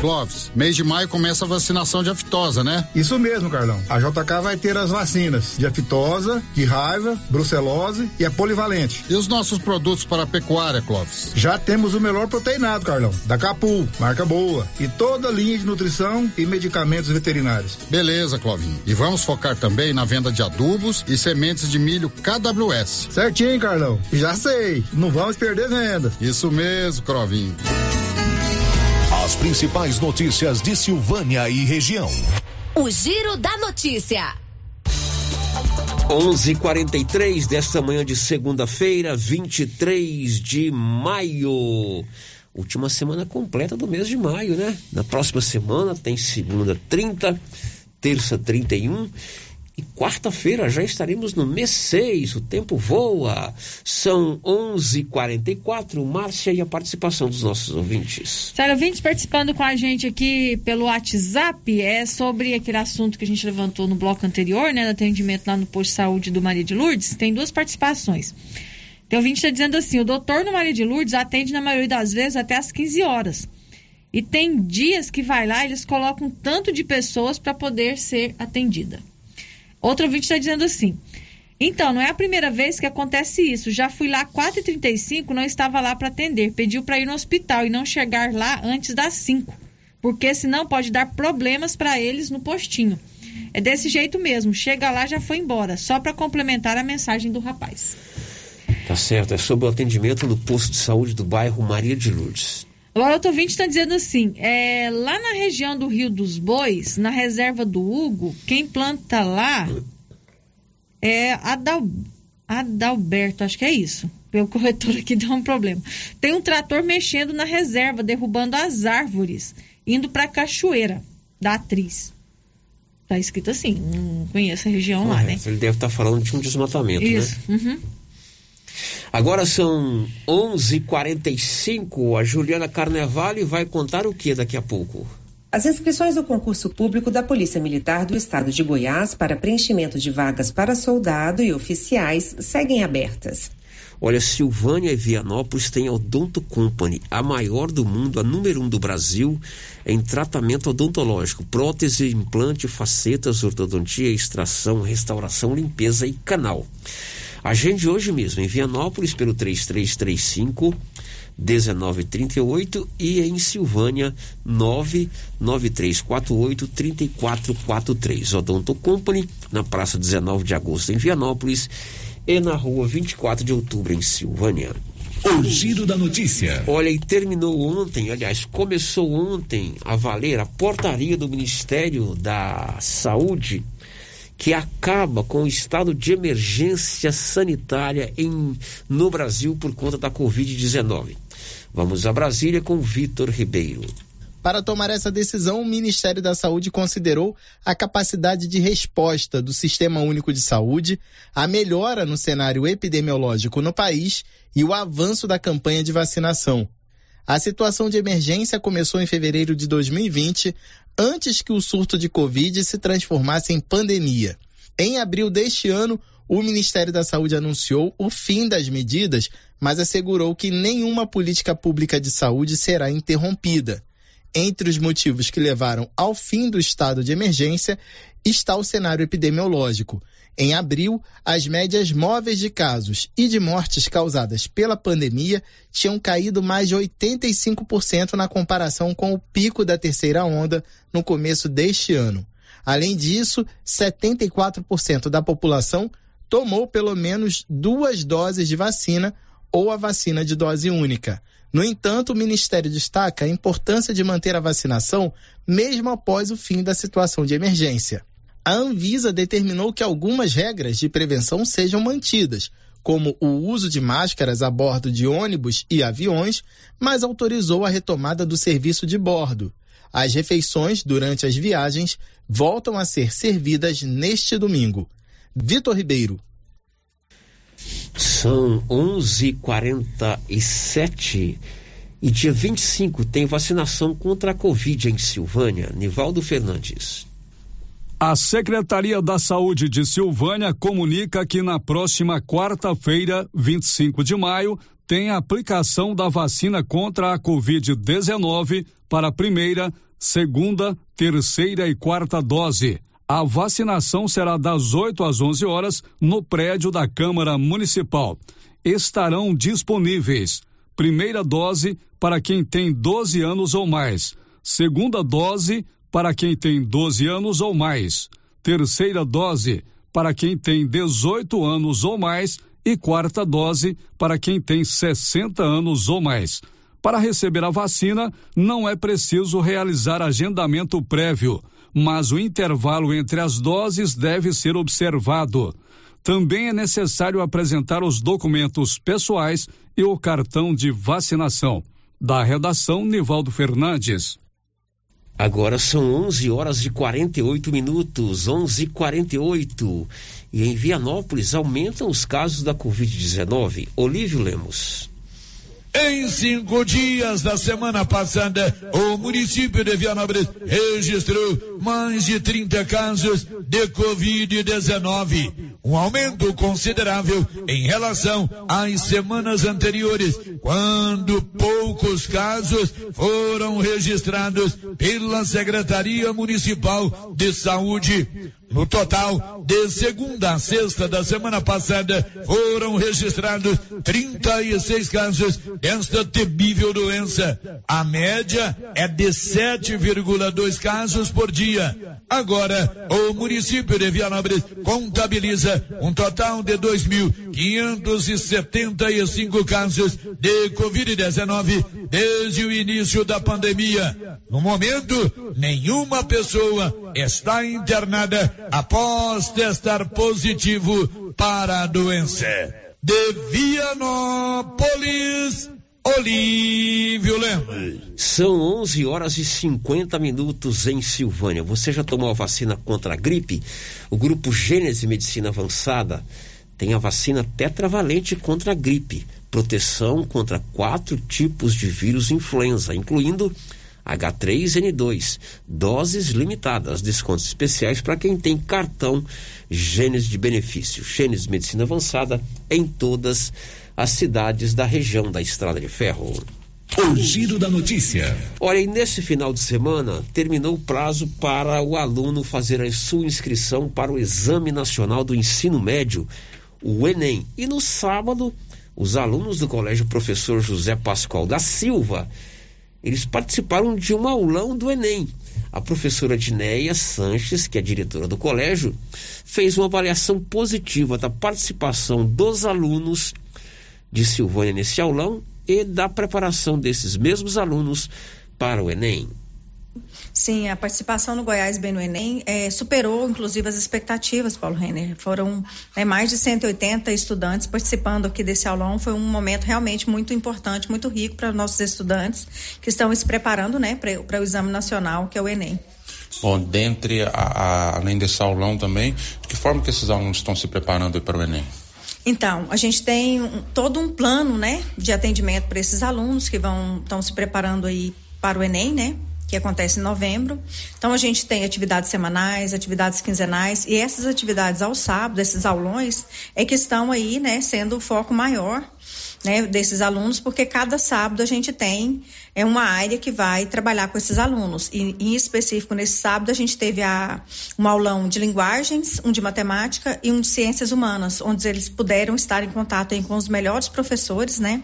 Clóvis, mês de maio começa a vacinação de aftosa, né? Isso mesmo, Carlão. A JK vai ter as vacinas de aftosa, de raiva, brucelose e a polivalente. E os nossos produtos para a pecuária, Clóvis? Já temos o melhor proteinado, Carlão, da Capu, marca boa, e toda a linha de nutrição e medicamentos veterinários. Beleza, Clovinho. E vamos focar também na venda de adubos e sementes de milho KWS. Certinho, Carlão. Já sei. Não vamos perder venda. Isso mesmo, Clovinho. As principais notícias de Silvânia e região. O Giro da Notícia. 11:43 desta manhã de segunda-feira, 23 de maio. Última semana completa do mês de maio, né? Na próxima semana tem segunda 30, terça 31 E quarta-feira já estaremos no mês 6, o tempo voa. São 11:44. Márcia e a participação dos nossos ouvintes. Sério, ouvintes participando com a gente aqui pelo WhatsApp é sobre aquele assunto que a gente levantou no bloco anterior, né, do atendimento lá no posto de saúde do Maria de Lourdes. Tem duas participações. Tem ouvinte está dizendo assim: o doutor no Maria de Lourdes atende na maioria das vezes até às 15 horas. E tem dias que vai lá, eles colocam tanto de pessoas para poder ser atendida. Outro ouvinte está dizendo assim: então, não é a primeira vez que acontece isso. Já fui lá 4h35, não estava lá para atender. Pediu para ir no hospital e não chegar lá antes das 5. Porque senão pode dar problemas para eles no postinho. É desse jeito mesmo. Chega lá, já foi embora. Só para complementar a mensagem do rapaz. Tá certo. É sobre o atendimento no posto de saúde do bairro Maria de Lourdes. Agora, outro ouvinte está dizendo assim: é, lá na região do Rio dos Bois, na reserva do Hugo, quem planta lá é Adal, Adalberto, acho que é isso. Meu corretor aqui deu um problema. Tem um trator mexendo na reserva, derrubando as árvores, indo para a cachoeira da atriz. Tá escrito assim, não conheço a região lá, né? Ele deve estar tá falando de um desmatamento, isso. né? Uhum. Agora são 11:45. A Juliana Carnevale vai contar o que daqui a pouco? As inscrições do concurso público da Polícia Militar do Estado de Goiás para preenchimento de vagas para soldado e oficiais seguem abertas. Olha, Silvânia e Vianópolis têm a Odonto Company, a maior do mundo, a número um do Brasil em tratamento odontológico, prótese, implante, facetas, ortodontia, extração, restauração, limpeza e canal. Agende hoje mesmo em Vianópolis pelo 3335 1938 e em Silvânia 99348 3443. Odonto Company, na Praça 19 de Agosto em Vianópolis e na Rua 24 de Outubro em Silvânia. O giro da notícia. Olha, e terminou ontem, aliás, começou ontem a valer a portaria do Ministério da Saúde que acaba com o estado de emergência sanitária em, no Brasil por conta da Covid-19. Vamos a Brasília com Vitor Ribeiro. Para tomar essa decisão, o Ministério da Saúde considerou a capacidade de resposta do Sistema Único de Saúde, a melhora no cenário epidemiológico no país e o avanço da campanha de vacinação. A situação de emergência começou em fevereiro de 2020, antes que o surto de Covid se transformasse em pandemia. Em abril deste ano, o Ministério da Saúde anunciou o fim das medidas, mas assegurou que nenhuma política pública de saúde será interrompida. Entre os motivos que levaram ao fim do estado de emergência está o cenário epidemiológico. Em abril, as médias móveis de casos e de mortes causadas pela pandemia tinham caído mais de 85% na comparação com o pico da terceira onda no começo deste ano. Além disso, 74% da população tomou pelo menos duas doses de vacina ou a vacina de dose única. No entanto, o Ministério destaca a importância de manter a vacinação mesmo após o fim da situação de emergência a Anvisa determinou que algumas regras de prevenção sejam mantidas, como o uso de máscaras a bordo de ônibus e aviões, mas autorizou a retomada do serviço de bordo. As refeições durante as viagens voltam a ser servidas neste domingo. Vitor Ribeiro. São 11:47 e dia 25 tem vacinação contra a Covid em Silvânia. Nivaldo Fernandes. A Secretaria da Saúde de Silvânia comunica que na próxima quarta-feira, 25 de maio, tem a aplicação da vacina contra a Covid-19 para a primeira, segunda, terceira e quarta dose. A vacinação será das 8 às 11 horas no prédio da Câmara Municipal. Estarão disponíveis primeira dose para quem tem 12 anos ou mais, segunda dose para quem tem 12 anos ou mais, terceira dose para quem tem 18 anos ou mais e quarta dose para quem tem 60 anos ou mais. Para receber a vacina, não é preciso realizar agendamento prévio, mas o intervalo entre as doses deve ser observado. Também é necessário apresentar os documentos pessoais e o cartão de vacinação. Da redação, Nivaldo Fernandes. Agora são 11 horas e 48 minutos, 11 e 48 E em Vianópolis aumentam os casos da Covid-19. Olívio Lemos. Em cinco dias da semana passada, o município de Vianópolis registrou mais de 30 casos de Covid-19, um aumento considerável em relação às semanas anteriores, quando poucos casos foram registrados pela Secretaria Municipal de Saúde. No total, de segunda a sexta da semana passada, foram registrados 36 casos desta temível doença. A média é de 7,2 casos por dia. Agora, o município de Vianópolis contabiliza um total de 2.575 casos de Covid-19 desde o início da pandemia. No momento, nenhuma pessoa está internada após testar positivo para a doença. De Vianópolis, Olívio Lemos. São 11 horas e 50 minutos em Silvânia. Você já tomou a vacina contra a gripe? O grupo Gênese Medicina Avançada tem a vacina tetravalente contra a gripe, proteção contra quatro tipos de vírus influenza, incluindo H3N2, doses limitadas, descontos especiais para quem tem cartão Gênesis de benefício. Gênesis Medicina Avançada em todas as cidades da região da Estrada de Ferro. O giro da notícia. Olha, e nesse final de semana terminou o prazo para o aluno fazer a sua inscrição para o Exame Nacional do Ensino Médio, o Enem. E no sábado, os alunos do Colégio Professor José Pascoal da Silva eles participaram de um aulão do Enem. A professora Dinéia Sanches, que é diretora do colégio, fez uma avaliação positiva da participação dos alunos de Silvânia nesse aulão e da preparação desses mesmos alunos para o Enem. Sim, a participação no Goiás bem no Enem é, superou, inclusive, as expectativas, Paulo Renner. Foram né, mais de 180 estudantes participando aqui desse aulão. Foi um momento realmente muito importante, muito rico para nossos estudantes que estão se preparando né, para o exame nacional, que é o Enem. Bom, dentre, a, a, além desse aulão também, de que forma que esses alunos estão se preparando para o Enem? Então, a gente tem um, todo um plano, né, de atendimento para esses alunos que vão estão se preparando aí para o Enem, né, que acontece em novembro. Então a gente tem atividades semanais, atividades quinzenais e essas atividades ao sábado, esses aulões, é que estão aí, né, sendo o foco maior, né, desses alunos, porque cada sábado a gente tem é uma área que vai trabalhar com esses alunos. E em específico nesse sábado a gente teve a, um aulão de linguagens, um de matemática e um de ciências humanas, onde eles puderam estar em contato com os melhores professores, né,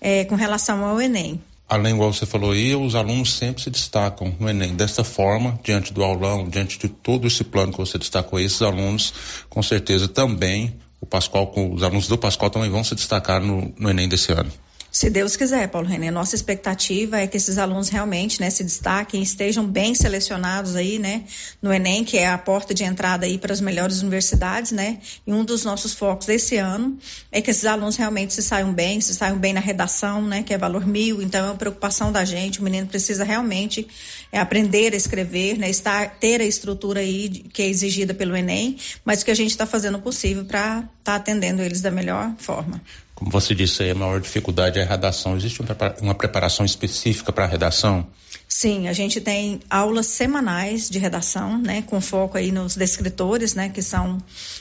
é, com relação ao Enem além, igual você falou aí, os alunos sempre se destacam no Enem. Dessa forma, diante do aulão, diante de todo esse plano que você destacou, esses alunos, com certeza também, o Pascoal, os alunos do Pascoal também vão se destacar no, no Enem desse ano. Se Deus quiser, Paulo René, nossa expectativa é que esses alunos realmente, né, se destaquem, estejam bem selecionados aí, né, no Enem, que é a porta de entrada aí para as melhores universidades, né? E um dos nossos focos desse ano é que esses alunos realmente se saiam bem, se saiam bem na redação, né, que é valor mil. Então é uma preocupação da gente. O menino precisa realmente é, aprender a escrever, né, estar ter a estrutura aí que é exigida pelo Enem, mas que a gente está fazendo o possível para estar tá atendendo eles da melhor forma. Como você disse, a maior dificuldade é a redação. Existe uma preparação específica para a redação? Sim, a gente tem aulas semanais de redação, né, com foco aí nos descritores, né, que são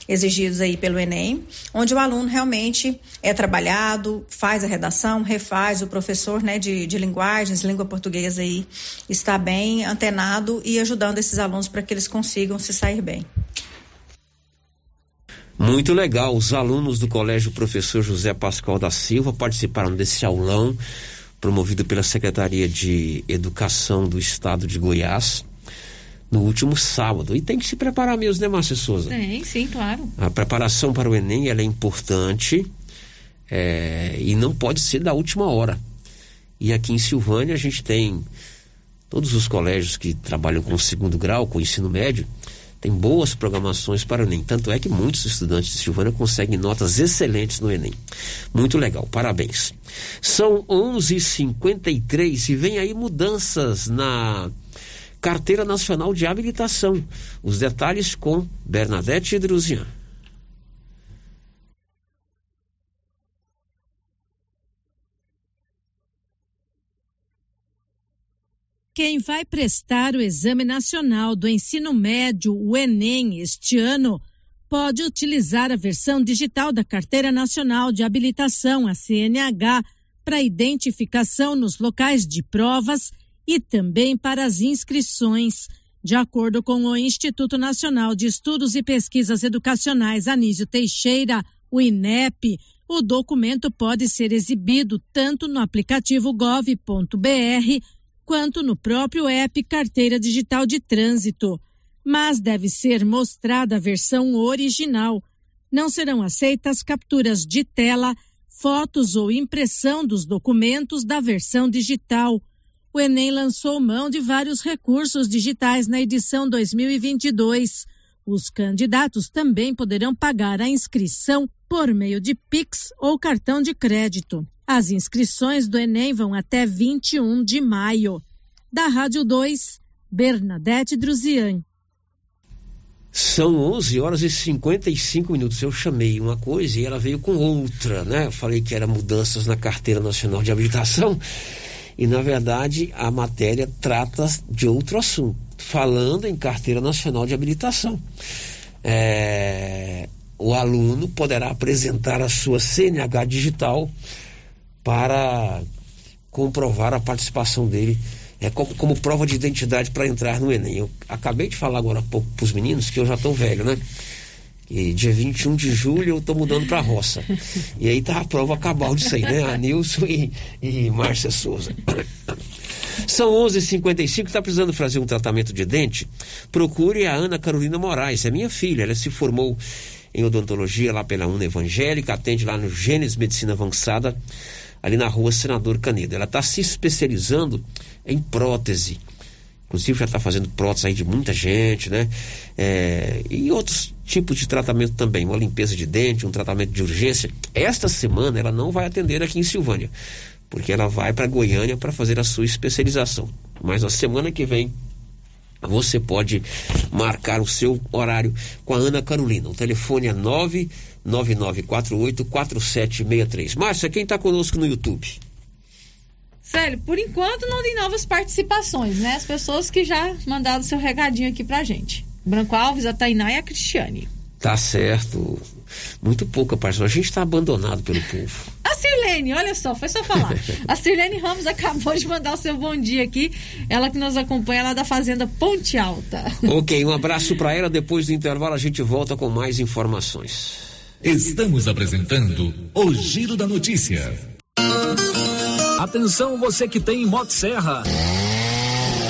exigidos aí pelo Enem, onde o aluno realmente é trabalhado, faz a redação, refaz, o professor, né, de, de linguagens, língua portuguesa aí, está bem antenado e ajudando esses alunos para que eles consigam se sair bem. Muito legal. Os alunos do Colégio Professor José Pascoal da Silva participaram desse aulão promovido pela Secretaria de Educação do Estado de Goiás no último sábado. E tem que se preparar mesmo, né, Márcia Souza? Tem, sim, claro. A preparação para o Enem é importante é, e não pode ser da última hora. E aqui em Silvânia a gente tem todos os colégios que trabalham com o segundo grau, com o ensino médio, tem boas programações para o Enem. Tanto é que muitos estudantes de Silvânia conseguem notas excelentes no Enem. Muito legal, parabéns. São 11h53 e vem aí mudanças na Carteira Nacional de Habilitação. Os detalhes com Bernadette Druzian. Quem vai prestar o Exame Nacional do Ensino Médio, o Enem, este ano, pode utilizar a versão digital da Carteira Nacional de Habilitação, a CNH, para identificação nos locais de provas e também para as inscrições. De acordo com o Instituto Nacional de Estudos e Pesquisas Educacionais Anísio Teixeira, o INEP, o documento pode ser exibido tanto no aplicativo gov.br quanto no próprio app Carteira Digital de Trânsito, mas deve ser mostrada a versão original. Não serão aceitas capturas de tela, fotos ou impressão dos documentos da versão digital. O Enem lançou mão de vários recursos digitais na edição 2022. Os candidatos também poderão pagar a inscrição por meio de Pix ou cartão de crédito. As inscrições do Enem vão até 21 de maio. Da Rádio 2, Bernadette Druzian. São 11 horas e 55 minutos. Eu chamei uma coisa e ela veio com outra, né? Eu falei que era mudanças na Carteira Nacional de Habilitação e, na verdade, a matéria trata de outro assunto, falando em Carteira Nacional de Habilitação. É, o aluno poderá apresentar a sua CNH digital para comprovar a participação dele é, como, como prova de identidade para entrar no Enem. Eu acabei de falar agora há pouco para os meninos que eu já estou velho, né? E dia 21 de julho eu estou mudando para a roça. E aí tá a prova cabal disso aí, né? A Nilson e, e Márcia Souza. São 11h55, está precisando fazer um tratamento de dente? Procure a Ana Carolina Moraes, é minha filha. Ela se formou em odontologia lá pela Una Evangélica, atende lá no Gênesis Medicina Avançada ali na rua Senador Canedo. Ela está se especializando em prótese. Inclusive já está fazendo prótese aí de muita gente, né? É, e outros tipos de tratamento também, uma limpeza de dente, um tratamento de urgência. Esta semana ela não vai atender aqui em Silvânia, porque ela vai para Goiânia para fazer a sua especialização. Mas na semana que vem você pode marcar o seu horário com a Ana Carolina. O telefone é 9 9948-4763. Márcia, quem está conosco no YouTube? Sério, por enquanto não tem novas participações, né? As pessoas que já mandaram seu recadinho aqui pra gente. Branco Alves, a Tainá e a Cristiane. Tá certo. Muito pouca participação. A gente está abandonado pelo povo. A Sirlene, olha só, foi só falar. a Sirlene Ramos acabou de mandar o seu bom dia aqui. Ela que nos acompanha lá da Fazenda Ponte Alta. ok, um abraço para ela. Depois do intervalo a gente volta com mais informações. Estamos apresentando o Giro da Notícia. Atenção você que tem Motosserra.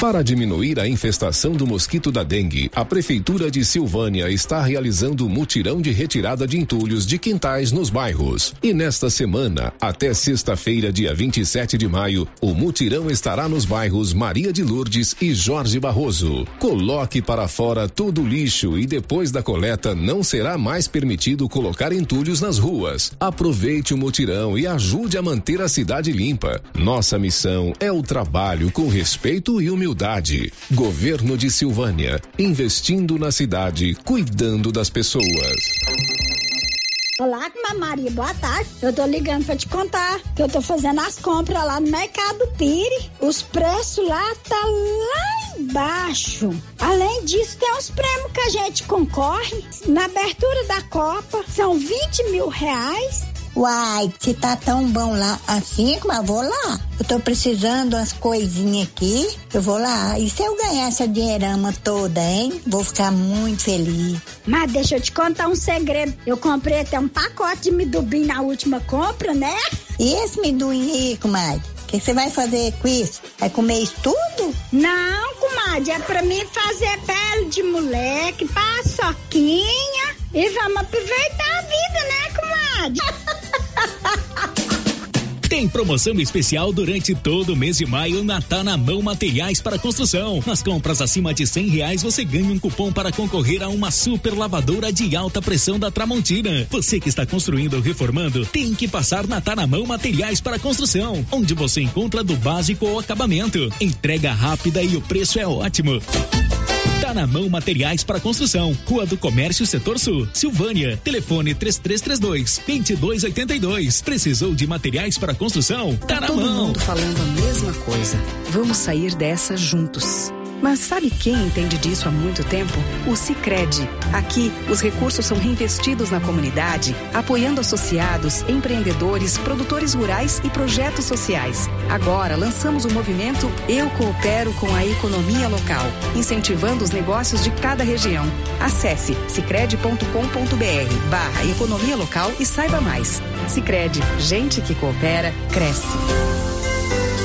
Para diminuir a infestação do mosquito da dengue, a Prefeitura de Silvânia está realizando um mutirão de retirada de entulhos de quintais nos bairros. E nesta semana, até sexta-feira, dia 27 de maio, o mutirão estará nos bairros Maria de Lourdes e Jorge Barroso. Coloque para fora todo o lixo e depois da coleta não será mais permitido colocar entulhos nas ruas. Aproveite o mutirão e ajude a manter a cidade limpa. Nossa missão é o trabalho com respeito e humildade humildade. Governo de Silvânia, investindo na cidade, cuidando das pessoas. Olá, Maria, boa tarde. Eu tô ligando pra te contar que eu tô fazendo as compras lá no Mercado Pire. Os preços lá tá lá embaixo. Além disso, tem os prêmios que a gente concorre. Na abertura da Copa, são 20 mil reais Uai, se tá tão bom lá assim, mas vou lá. Eu tô precisando umas coisinhas aqui, eu vou lá. E se eu ganhar essa dinheirama toda, hein? Vou ficar muito feliz. Mas deixa eu te contar um segredo. Eu comprei até um pacote de midubim na última compra, né? E esse midubim aí, comadre? O que você vai fazer com isso? Vai comer isso tudo? Não, comadre, é pra mim fazer pele de moleque, paçoquinha e vamos aproveitar a vida, né, comadre? Tem promoção especial durante todo o mês de maio na Tá na Mão Materiais para Construção. Nas compras acima de cem reais você ganha um cupom para concorrer a uma super lavadora de alta pressão da Tramontina. Você que está construindo ou reformando tem que passar na Tá na Mão Materiais para Construção, onde você encontra do básico ao acabamento. Entrega rápida e o preço é ótimo. Tá na mão materiais para construção. Rua do Comércio, Setor Sul. Silvânia. Telefone 3332 2282. Precisou de materiais para construção? Tá, tá na todo mão. mundo falando a mesma coisa. Vamos sair dessa juntos. Mas sabe quem entende disso há muito tempo? O Sicredi. Aqui, os recursos são reinvestidos na comunidade, apoiando associados, empreendedores, produtores rurais e projetos sociais. Agora, lançamos o movimento Eu Coopero com a Economia Local, incentivando os negócios de cada região. Acesse sicredi.com.br barra economia local e saiba mais. Sicredi, gente que coopera, cresce.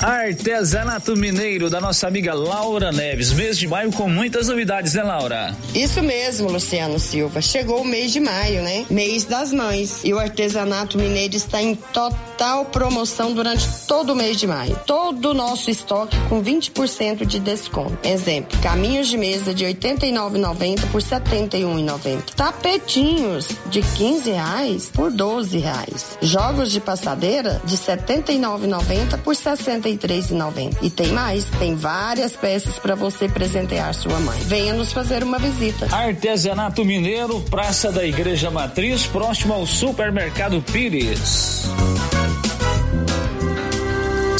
Artesanato Mineiro da nossa amiga Laura Neves. Mês de maio com muitas novidades, né, Laura? Isso mesmo, Luciano Silva. Chegou o mês de maio, né? Mês das mães. E o artesanato mineiro está em total promoção durante todo o mês de maio. Todo o nosso estoque com 20% de desconto. Exemplo: caminhos de mesa de R$ 89,90 por R$ 71,90. Tapetinhos de 15 reais por 12 reais. Jogos de passadeira de R$ 79,90 por R$ 63,90. E tem mais, tem várias peças para você presentear sua mãe. Venha nos fazer uma visita. Artesanato Mineiro, Praça da Igreja Matriz, próximo ao Supermercado Pires.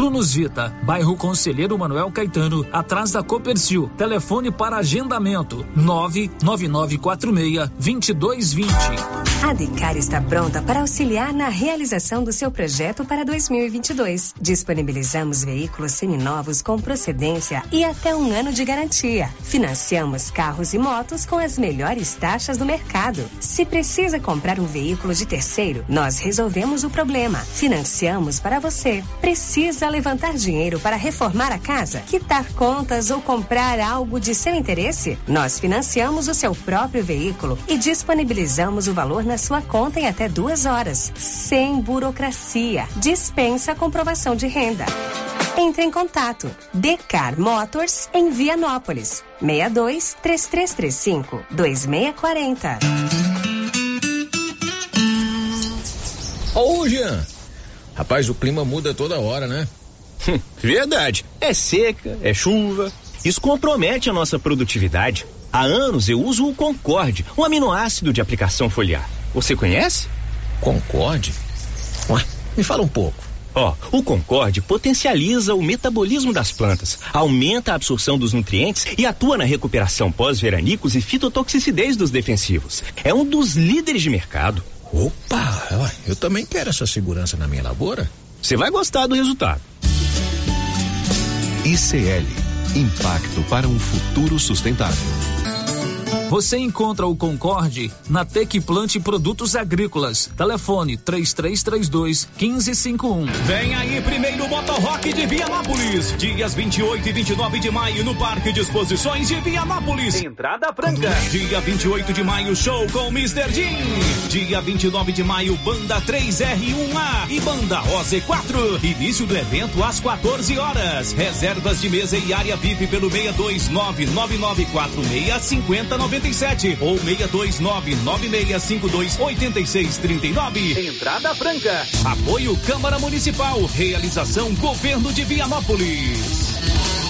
Prunus Vita, bairro Conselheiro Manuel Caetano, atrás da Copercil. Telefone para agendamento: 99946-2220. A Decar está pronta para auxiliar na realização do seu projeto para 2022. Disponibilizamos veículos seminovos com procedência e até um ano de garantia. Financiamos carros e motos com as melhores taxas do mercado. Se precisa comprar um veículo de terceiro, nós resolvemos o problema. Financiamos para você. Precisa levantar dinheiro para reformar a casa, quitar contas ou comprar algo de seu interesse? Nós financiamos o seu próprio veículo e disponibilizamos o valor na sua conta em até duas horas, sem burocracia. Dispensa a comprovação de renda. Entre em contato. Decar Motors em Vianópolis. 62 3335 2640. Ô, Jean. Rapaz, o clima muda toda hora, né? Verdade. É seca, é chuva. Isso compromete a nossa produtividade. Há anos eu uso o Concorde, um aminoácido de aplicação foliar. Você conhece? Concorde? Ué, me fala um pouco. Ó, o Concorde potencializa o metabolismo das plantas, aumenta a absorção dos nutrientes e atua na recuperação pós-veranicos e fitotoxicidez dos defensivos. É um dos líderes de mercado. Opa, eu também quero essa segurança na minha lavoura. Você vai gostar do resultado. ICL Impacto para um futuro sustentável. Você encontra o Concorde na Tec Plante Produtos Agrícolas. Telefone 3332 1551. Vem aí primeiro Moto Rock de Vianópolis. Dias 28 e 29 de maio no Parque de Exposições de Vianópolis. Entrada franca. Dia 28 de maio show com Mr. Jean. Dia 29 de maio Banda 3R1A e Banda OZ4. Início do evento às 14 horas. Reservas de mesa e área VIP pelo 629 9946 5090 97 ou 62996528639. Entrada franca. Apoio Câmara Municipal. Realização Governo de Vianópolis.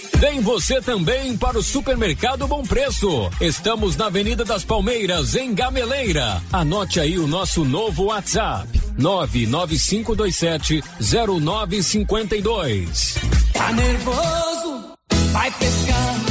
Vem você também para o Supermercado Bom Preço. Estamos na Avenida das Palmeiras, em Gameleira. Anote aí o nosso novo WhatsApp: 99527 0952. Tá nervoso? Vai pescar.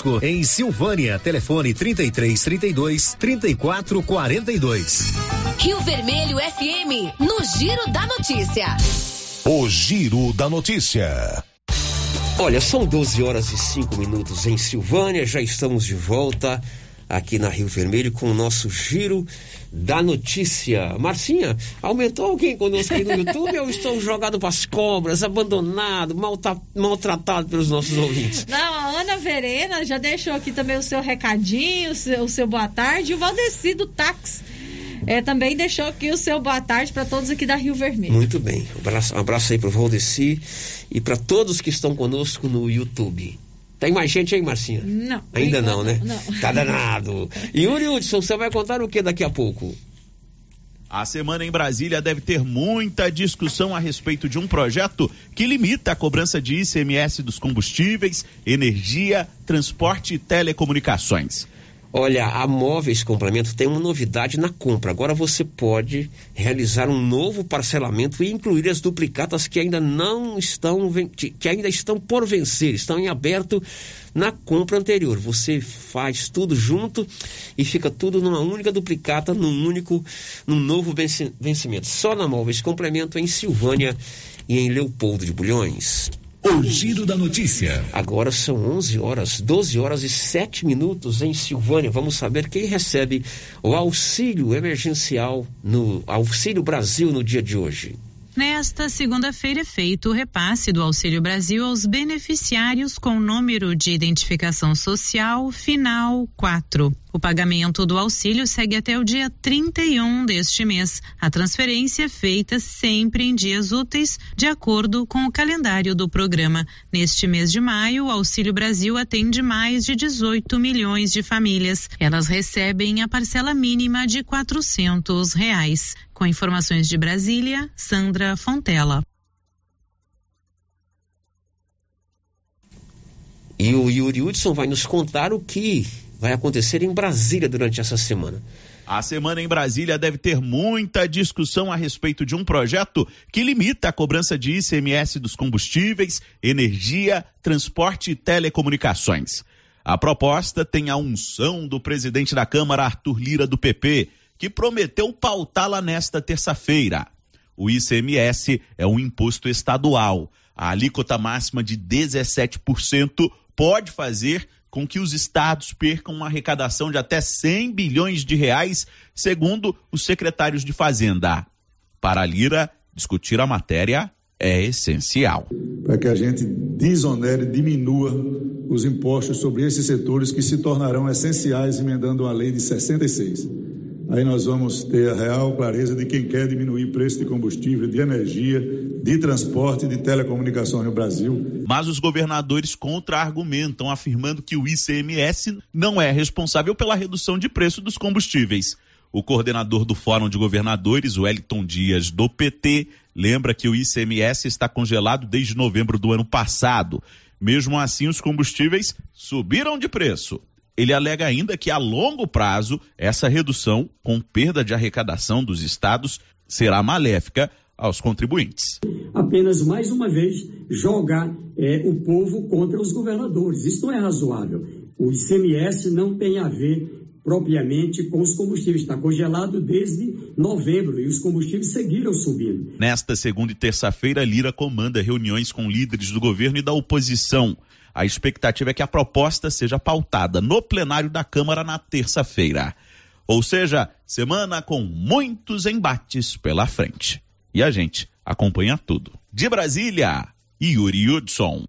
em Silvânia. Telefone 33 32 34 42. Rio Vermelho FM, no Giro da Notícia. O Giro da Notícia. Olha, são 12 horas e 5 minutos em Silvânia, já estamos de volta aqui na Rio Vermelho com o nosso giro da notícia. Marcinha, aumentou alguém conosco aqui no YouTube ou estou jogado para as cobras, abandonado, malta, maltratado pelos nossos ouvintes? Não, a Ana Verena já deixou aqui também o seu recadinho, o seu, o seu boa tarde, e o Valdeci do Táxi. É, também deixou aqui o seu boa tarde para todos aqui da Rio Vermelho. Muito bem. Um abraço, um abraço aí para o Valdeci e para todos que estão conosco no YouTube. Tem mais gente aí, Marcinha? Não. Ainda não, né? Não. Tá danado. E Yuri Hudson, você vai contar o que daqui a pouco? A semana em Brasília deve ter muita discussão a respeito de um projeto que limita a cobrança de ICMS dos combustíveis, energia, transporte e telecomunicações. Olha, a Móveis Complemento tem uma novidade na compra. Agora você pode realizar um novo parcelamento e incluir as duplicatas que ainda não estão que ainda estão por vencer, estão em aberto na compra anterior. Você faz tudo junto e fica tudo numa única duplicata, num único, num novo vencimento. Só na Móveis Complemento em Silvânia e em Leopoldo de Bulhões. O Giro da Notícia. Agora são 11 horas, 12 horas e 7 minutos em Silvânia. Vamos saber quem recebe o auxílio emergencial no Auxílio Brasil no dia de hoje. Nesta segunda-feira é feito o repasse do Auxílio Brasil aos beneficiários com número de identificação social final 4. O pagamento do auxílio segue até o dia 31 deste mês. A transferência é feita sempre em dias úteis, de acordo com o calendário do programa. Neste mês de maio, o Auxílio Brasil atende mais de 18 milhões de famílias. Elas recebem a parcela mínima de 400 reais. Com informações de Brasília, Sandra Fontela. E o Yuri Hudson vai nos contar o que vai acontecer em Brasília durante essa semana. A semana em Brasília deve ter muita discussão a respeito de um projeto que limita a cobrança de ICMS dos combustíveis, energia, transporte e telecomunicações. A proposta tem a unção do presidente da Câmara, Arthur Lira, do PP, que prometeu pautá-la nesta terça-feira. O ICMS é um imposto estadual. A alíquota máxima de 17% pode fazer com que os estados percam uma arrecadação de até 100 bilhões de reais, segundo os secretários de Fazenda. Para a Lira, discutir a matéria é essencial. Para que a gente desonere, diminua os impostos sobre esses setores que se tornarão essenciais emendando a lei de 66. Aí nós vamos ter a real clareza de quem quer diminuir preço de combustível, de energia, de transporte e de telecomunicações no Brasil. Mas os governadores contra-argumentam, afirmando que o ICMS não é responsável pela redução de preço dos combustíveis. O coordenador do Fórum de Governadores, Wellington Dias, do PT, lembra que o ICMS está congelado desde novembro do ano passado. Mesmo assim, os combustíveis subiram de preço. Ele alega ainda que a longo prazo, essa redução, com perda de arrecadação dos estados, será maléfica aos contribuintes. Apenas mais uma vez jogar é, o povo contra os governadores. Isso não é razoável. O ICMS não tem a ver propriamente com os combustíveis. Está congelado desde novembro e os combustíveis seguiram subindo. Nesta segunda e terça-feira, Lira comanda reuniões com líderes do governo e da oposição. A expectativa é que a proposta seja pautada no plenário da Câmara na terça-feira. Ou seja, semana com muitos embates pela frente. E a gente acompanha tudo. De Brasília, Yuri Hudson.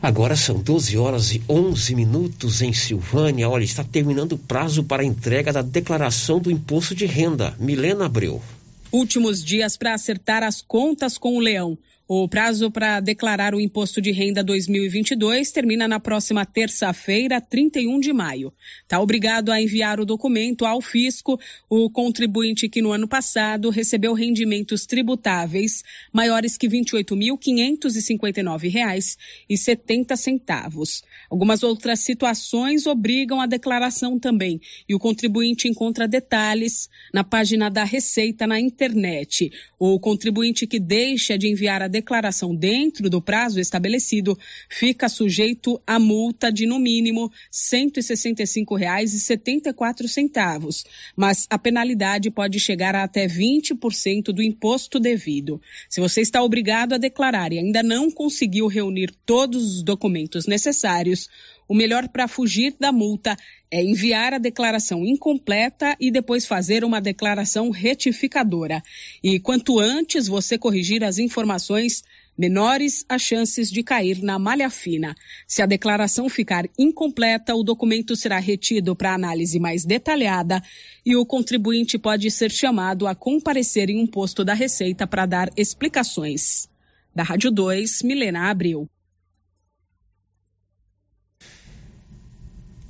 Agora são 12 horas e 11 minutos em Silvânia. Olha, está terminando o prazo para a entrega da declaração do imposto de renda. Milena Abreu. Últimos dias para acertar as contas com o Leão. O prazo para declarar o imposto de renda 2022 termina na próxima terça-feira, 31 de maio. Está obrigado a enviar o documento ao fisco o contribuinte que no ano passado recebeu rendimentos tributáveis maiores que R$ 28.559,70. Algumas outras situações obrigam a declaração também e o contribuinte encontra detalhes na página da Receita na internet. O contribuinte que deixa de enviar a declaração dentro do prazo estabelecido fica sujeito a multa de no mínimo R$ 165,74, mas a penalidade pode chegar a até 20% do imposto devido. Se você está obrigado a declarar e ainda não conseguiu reunir todos os documentos necessários, o melhor para fugir da multa é enviar a declaração incompleta e depois fazer uma declaração retificadora. E quanto antes você corrigir as informações, menores as chances de cair na malha fina. Se a declaração ficar incompleta, o documento será retido para análise mais detalhada e o contribuinte pode ser chamado a comparecer em um posto da Receita para dar explicações. Da Rádio 2, Milena Abril.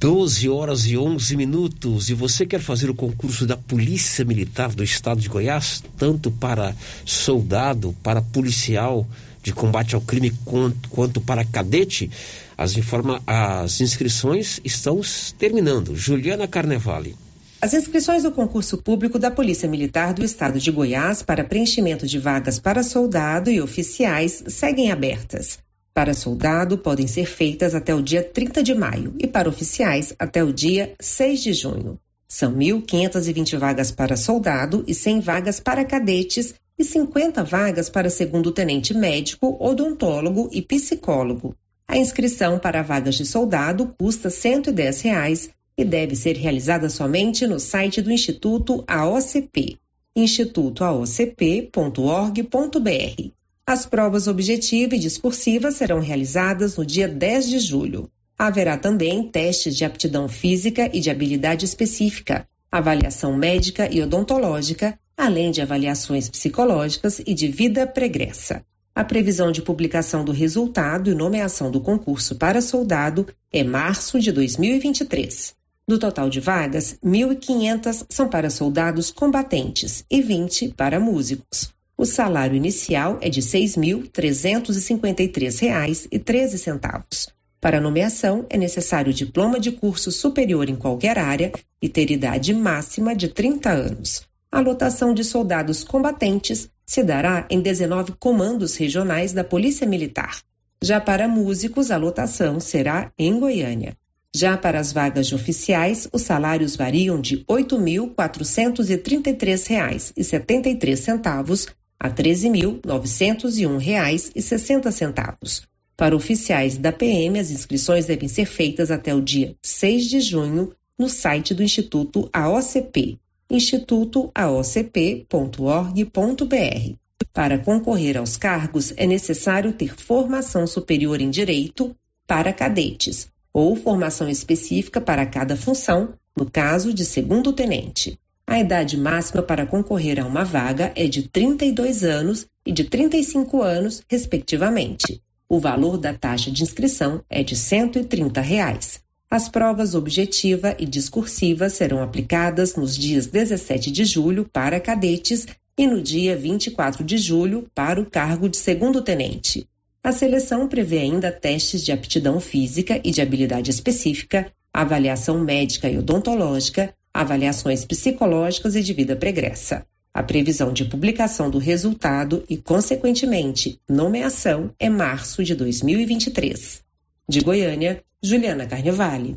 12 horas e 11 minutos. E você quer fazer o concurso da Polícia Militar do Estado de Goiás, tanto para soldado, para policial de combate ao crime, quanto, quanto para cadete? As, informa as inscrições estão terminando. Juliana Carnevale. As inscrições do concurso público da Polícia Militar do Estado de Goiás para preenchimento de vagas para soldado e oficiais seguem abertas. Para soldado, podem ser feitas até o dia 30 de maio e para oficiais até o dia 6 de junho. São 1.520 vagas para soldado e 100 vagas para cadetes e 50 vagas para segundo tenente médico, odontólogo e psicólogo. A inscrição para vagas de soldado custa 110 reais e deve ser realizada somente no site do Instituto AOCP, institutoaocp.org.br. As provas objetiva e discursiva serão realizadas no dia 10 de julho. Haverá também testes de aptidão física e de habilidade específica, avaliação médica e odontológica, além de avaliações psicológicas e de vida pregressa. A previsão de publicação do resultado e nomeação do concurso para soldado é março de 2023. Do total de vagas, 1.500 são para soldados combatentes e 20 para músicos. O salário inicial é de R$ 6.353,13. Para nomeação, é necessário diploma de curso superior em qualquer área e ter idade máxima de 30 anos. A lotação de soldados combatentes se dará em 19 comandos regionais da Polícia Militar. Já para músicos, a lotação será em Goiânia. Já para as vagas de oficiais, os salários variam de R$ 8.433,73 a R$ 13.901,60. Para oficiais da PM, as inscrições devem ser feitas até o dia 6 de junho no site do Instituto AOCP, institutoaocp.org.br. Para concorrer aos cargos, é necessário ter formação superior em direito para cadetes ou formação específica para cada função, no caso de segundo tenente. A idade máxima para concorrer a uma vaga é de 32 anos e de 35 anos, respectivamente. O valor da taxa de inscrição é de 130 reais. As provas objetiva e discursiva serão aplicadas nos dias 17 de julho para cadetes e no dia 24 de julho para o cargo de segundo tenente. A seleção prevê ainda testes de aptidão física e de habilidade específica, avaliação médica e odontológica, avaliações psicológicas e de vida pregressa. A previsão de publicação do resultado e, consequentemente, nomeação é março de 2023. De Goiânia, Juliana Carnevale.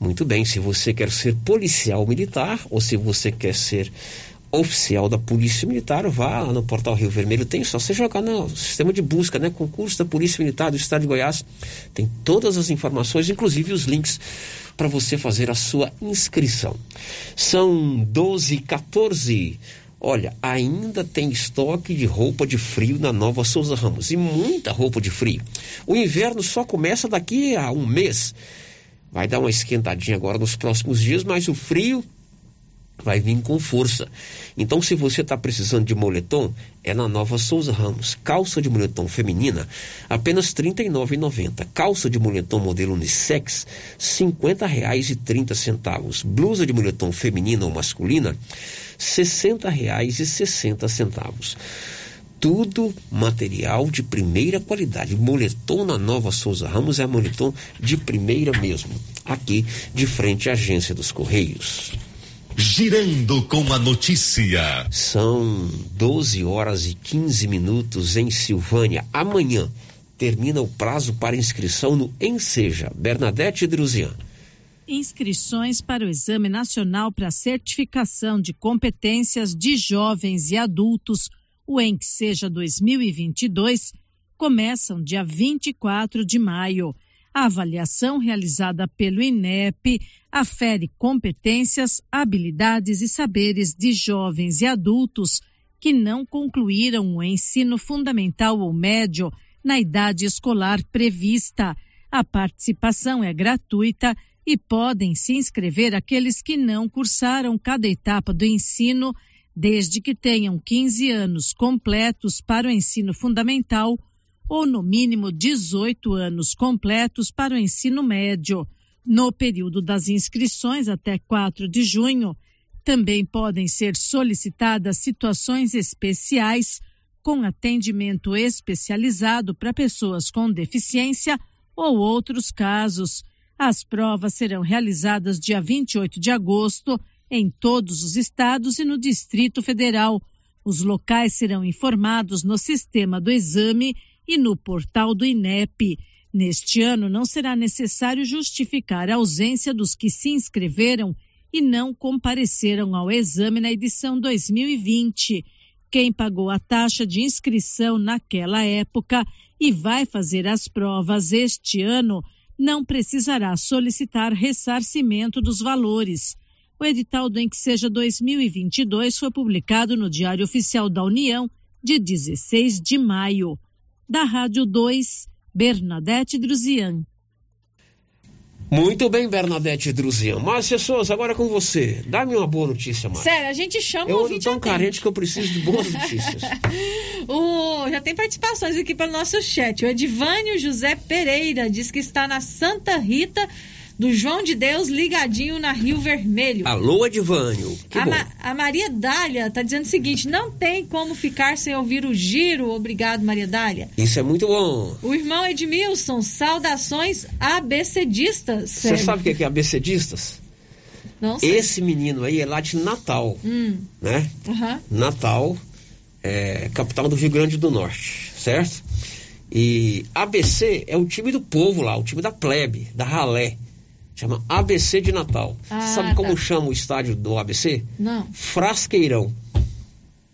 Muito bem, se você quer ser policial militar ou se você quer ser oficial da Polícia Militar, vá lá no portal Rio Vermelho, tem só você jogar no sistema de busca, né? Concurso da Polícia Militar do Estado de Goiás. Tem todas as informações, inclusive os links para você fazer a sua inscrição. São 12 14 Olha, ainda tem estoque de roupa de frio na Nova Souza Ramos e muita roupa de frio. O inverno só começa daqui a um mês. Vai dar uma esquentadinha agora nos próximos dias, mas o frio vai vir com força. Então, se você está precisando de moletom, é na Nova Souza Ramos. Calça de moletom feminina, apenas R$ 39,90. Calça de moletom modelo unissex, R$ 50,30. Blusa de moletom feminina ou masculina, R$ 60,60. Tudo material de primeira qualidade. Moletom na Nova Souza Ramos é moletom de primeira mesmo. Aqui, de frente à agência dos Correios. Girando com a notícia. São 12 horas e 15 minutos em Silvânia. Amanhã termina o prazo para inscrição no Enseja. Bernadette Druzian. Inscrições para o Exame Nacional para Certificação de Competências de Jovens e Adultos, o Enseja 2022, começam dia 24 de maio. A avaliação realizada pelo INEP afere competências, habilidades e saberes de jovens e adultos que não concluíram o ensino fundamental ou médio na idade escolar prevista. A participação é gratuita e podem se inscrever aqueles que não cursaram cada etapa do ensino, desde que tenham 15 anos completos para o ensino fundamental ou no mínimo 18 anos completos para o ensino médio. No período das inscrições até 4 de junho, também podem ser solicitadas situações especiais com atendimento especializado para pessoas com deficiência ou outros casos. As provas serão realizadas dia 28 de agosto em todos os estados e no Distrito Federal. Os locais serão informados no sistema do exame e no portal do INEP. Neste ano, não será necessário justificar a ausência dos que se inscreveram e não compareceram ao exame na edição 2020. Quem pagou a taxa de inscrição naquela época e vai fazer as provas este ano não precisará solicitar ressarcimento dos valores. O edital do Seja 2022 foi publicado no Diário Oficial da União de 16 de maio. Da Rádio 2, Bernadette Druzian. Muito bem, Bernadette Druzian. Márcia Souza, agora com você. Dá-me uma boa notícia, Márcia. Sério, a gente chama Eu o ando tão carente que eu preciso de boas notícias. o, já tem participações aqui pelo nosso chat. O Edivânio José Pereira diz que está na Santa Rita do João de Deus ligadinho na Rio Vermelho. Alô, Edivânio. Que a, bom. Ma a Maria Dália está dizendo o seguinte: não tem como ficar sem ouvir o giro. Obrigado, Maria Dália. Isso é muito bom. O irmão Edmilson, saudações abecedistas. Você sabe o que é abecedistas? Não sei. Esse menino aí é lá de Natal, Hum. né? Uhum. Natal, é, capital do Rio Grande do Norte, certo? E ABC é o time do povo lá, o time da plebe, da ralé. Chama ABC de Natal. Ah, Sabe como tá. chama o estádio do ABC? Não. Frasqueirão.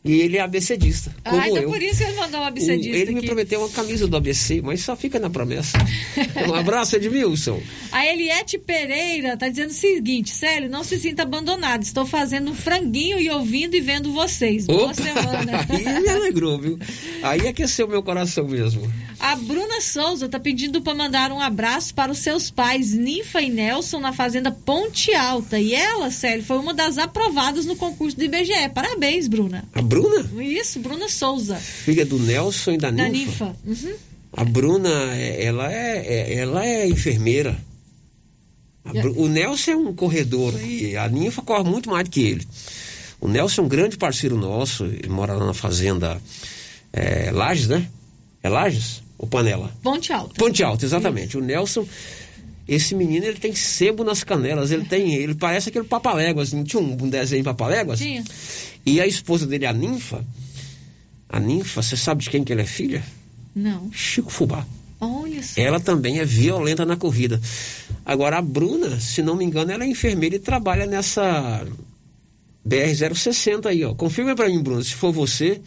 E ele é ABCdista, como ah, então eu. por isso que ele mandou um ABCdista Ele me aqui. prometeu uma camisa do ABC, mas só fica na promessa. um abraço, Edmilson. A Eliette Pereira tá dizendo o seguinte, Célio, não se sinta abandonado. Estou fazendo um franguinho e ouvindo e vendo vocês. Boa Opa! semana. Aí me alegrou, viu? Aí aqueceu meu coração mesmo. A Bruna Souza tá pedindo para mandar um abraço para os seus pais, Ninfa e Nelson, na fazenda Ponte Alta. E ela, Célio, foi uma das aprovadas no concurso do IBGE. Parabéns, Bruna. A Bruna? Isso, Bruna Souza. Filha do Nelson e da Da Ninfa. Ninfa. Uhum. A Bruna, é- ela é, é- ela é enfermeira. O Nelson é um corredor e a Ninfa corre muito mais do que ele. O Nelson é um grande parceiro nosso, ele mora lá na fazenda é, Lages, né? É Lages ou Panela? Ponte Alta. Ponte Alta, exatamente. O Nelson, esse menino, ele tem sebo nas canelas, ele tem, ele parece aquele papaléguas, não tinha um, um desenho papaléguas? Tinha. E a esposa dele, a Ninfa, a Ninfa, você sabe de quem que ela é filha? Não. Chico Fubá. Olha só. Ela também é violenta na corrida. Agora, a Bruna, se não me engano, ela é enfermeira e trabalha nessa BR-060 aí, ó. Confirma pra mim, Bruna, se for você.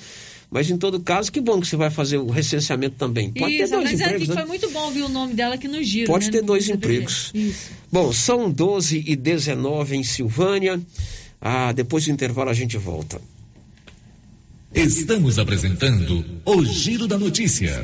Mas em todo caso, que bom que você vai fazer o recenseamento também. Pode Isso, ter dois mas é empregos, que né? foi muito bom ouvir o nome dela aqui no giro. Pode né, ter dois empregos. Isso. Bom, são 12 e 19 em Silvânia. Ah, depois do intervalo a gente volta. Estamos apresentando o Giro da Notícia.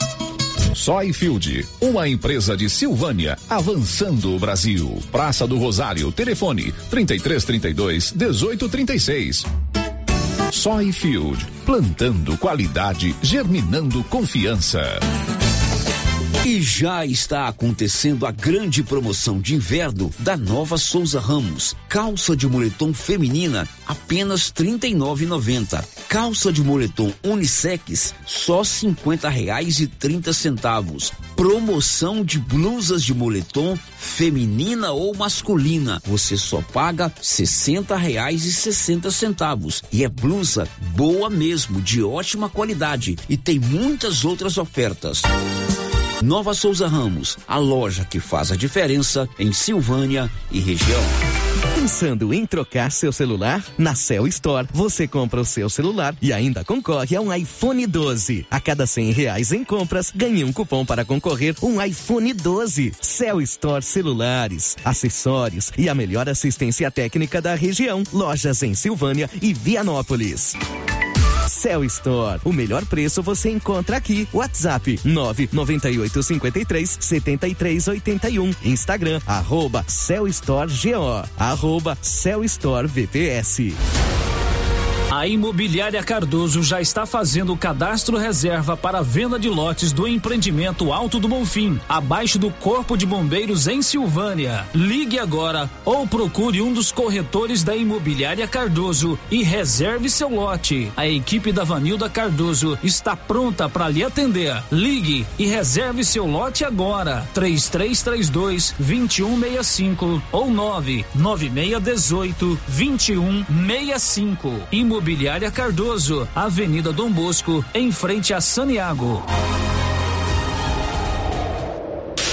Soyfield, uma empresa de Silvânia, avançando o Brasil. Praça do Rosário, telefone 3332 1836. Soyfield, plantando qualidade, germinando confiança. E já está acontecendo a grande promoção de inverno da Nova Souza Ramos. Calça de moletom feminina, apenas R$ 39,90. Calça de moletom unissex, só 50 reais e 30 centavos. Promoção de blusas de moletom feminina ou masculina. Você só paga 60 reais e 60 centavos. E é blusa boa mesmo, de ótima qualidade. E tem muitas outras ofertas. Nova Souza Ramos, a loja que faz a diferença em Silvânia e região. Pensando em trocar seu celular? Na Cell Store, você compra o seu celular e ainda concorre a um iPhone 12. A cada cem reais em compras, ganhe um cupom para concorrer um iPhone 12. Cell Store Celulares, acessórios e a melhor assistência técnica da região. Lojas em Silvânia e Vianópolis. Cell Store, o melhor preço você encontra aqui. WhatsApp 99853 7381. Instagram arroba Cell Store GO, arroba Cell Store VPS. A Imobiliária Cardoso já está fazendo o cadastro reserva para a venda de lotes do empreendimento Alto do Bonfim, abaixo do Corpo de Bombeiros em Silvânia. Ligue agora ou procure um dos corretores da Imobiliária Cardoso e reserve seu lote. A equipe da Vanilda Cardoso está pronta para lhe atender. Ligue e reserve seu lote agora. 3332 2165 ou 99618 2165. Imobiliária Cardoso, Avenida Dom Bosco, em frente a Saniago.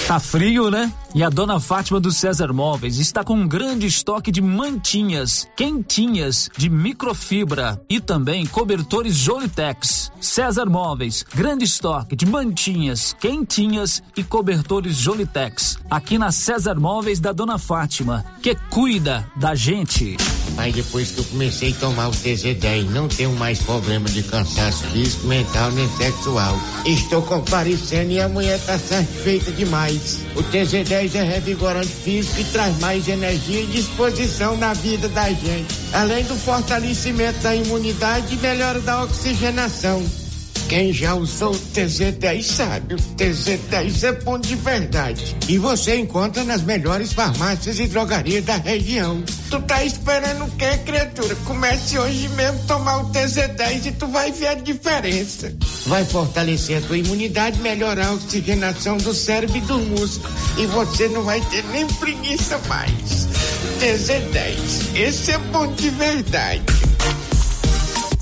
Tá frio, né? E a dona Fátima do César Móveis está com um grande estoque de mantinhas, quentinhas, de microfibra e também cobertores Jolitex. César Móveis, grande estoque de mantinhas, quentinhas e cobertores Jolitex. Aqui na César Móveis da dona Fátima, que cuida da gente. Aí depois que eu comecei a tomar o TZ10, não tenho mais problema de cansaço físico, mental nem sexual. Estou comparecendo e a mulher tá satisfeita demais. O TZ10 é revigorante físico e traz mais energia e disposição na vida da gente. Além do fortalecimento da imunidade e melhora da oxigenação. Quem já usou o TZ10 sabe, o TZ10 é bom de verdade. E você encontra nas melhores farmácias e drogarias da região. Tu tá esperando o quê, criatura? Comece hoje mesmo tomar o TZ10 e tu vai ver a diferença. Vai fortalecer a tua imunidade, melhorar a oxigenação do cérebro e do músculo. E você não vai ter nem preguiça mais. TZ10, esse é bom de verdade.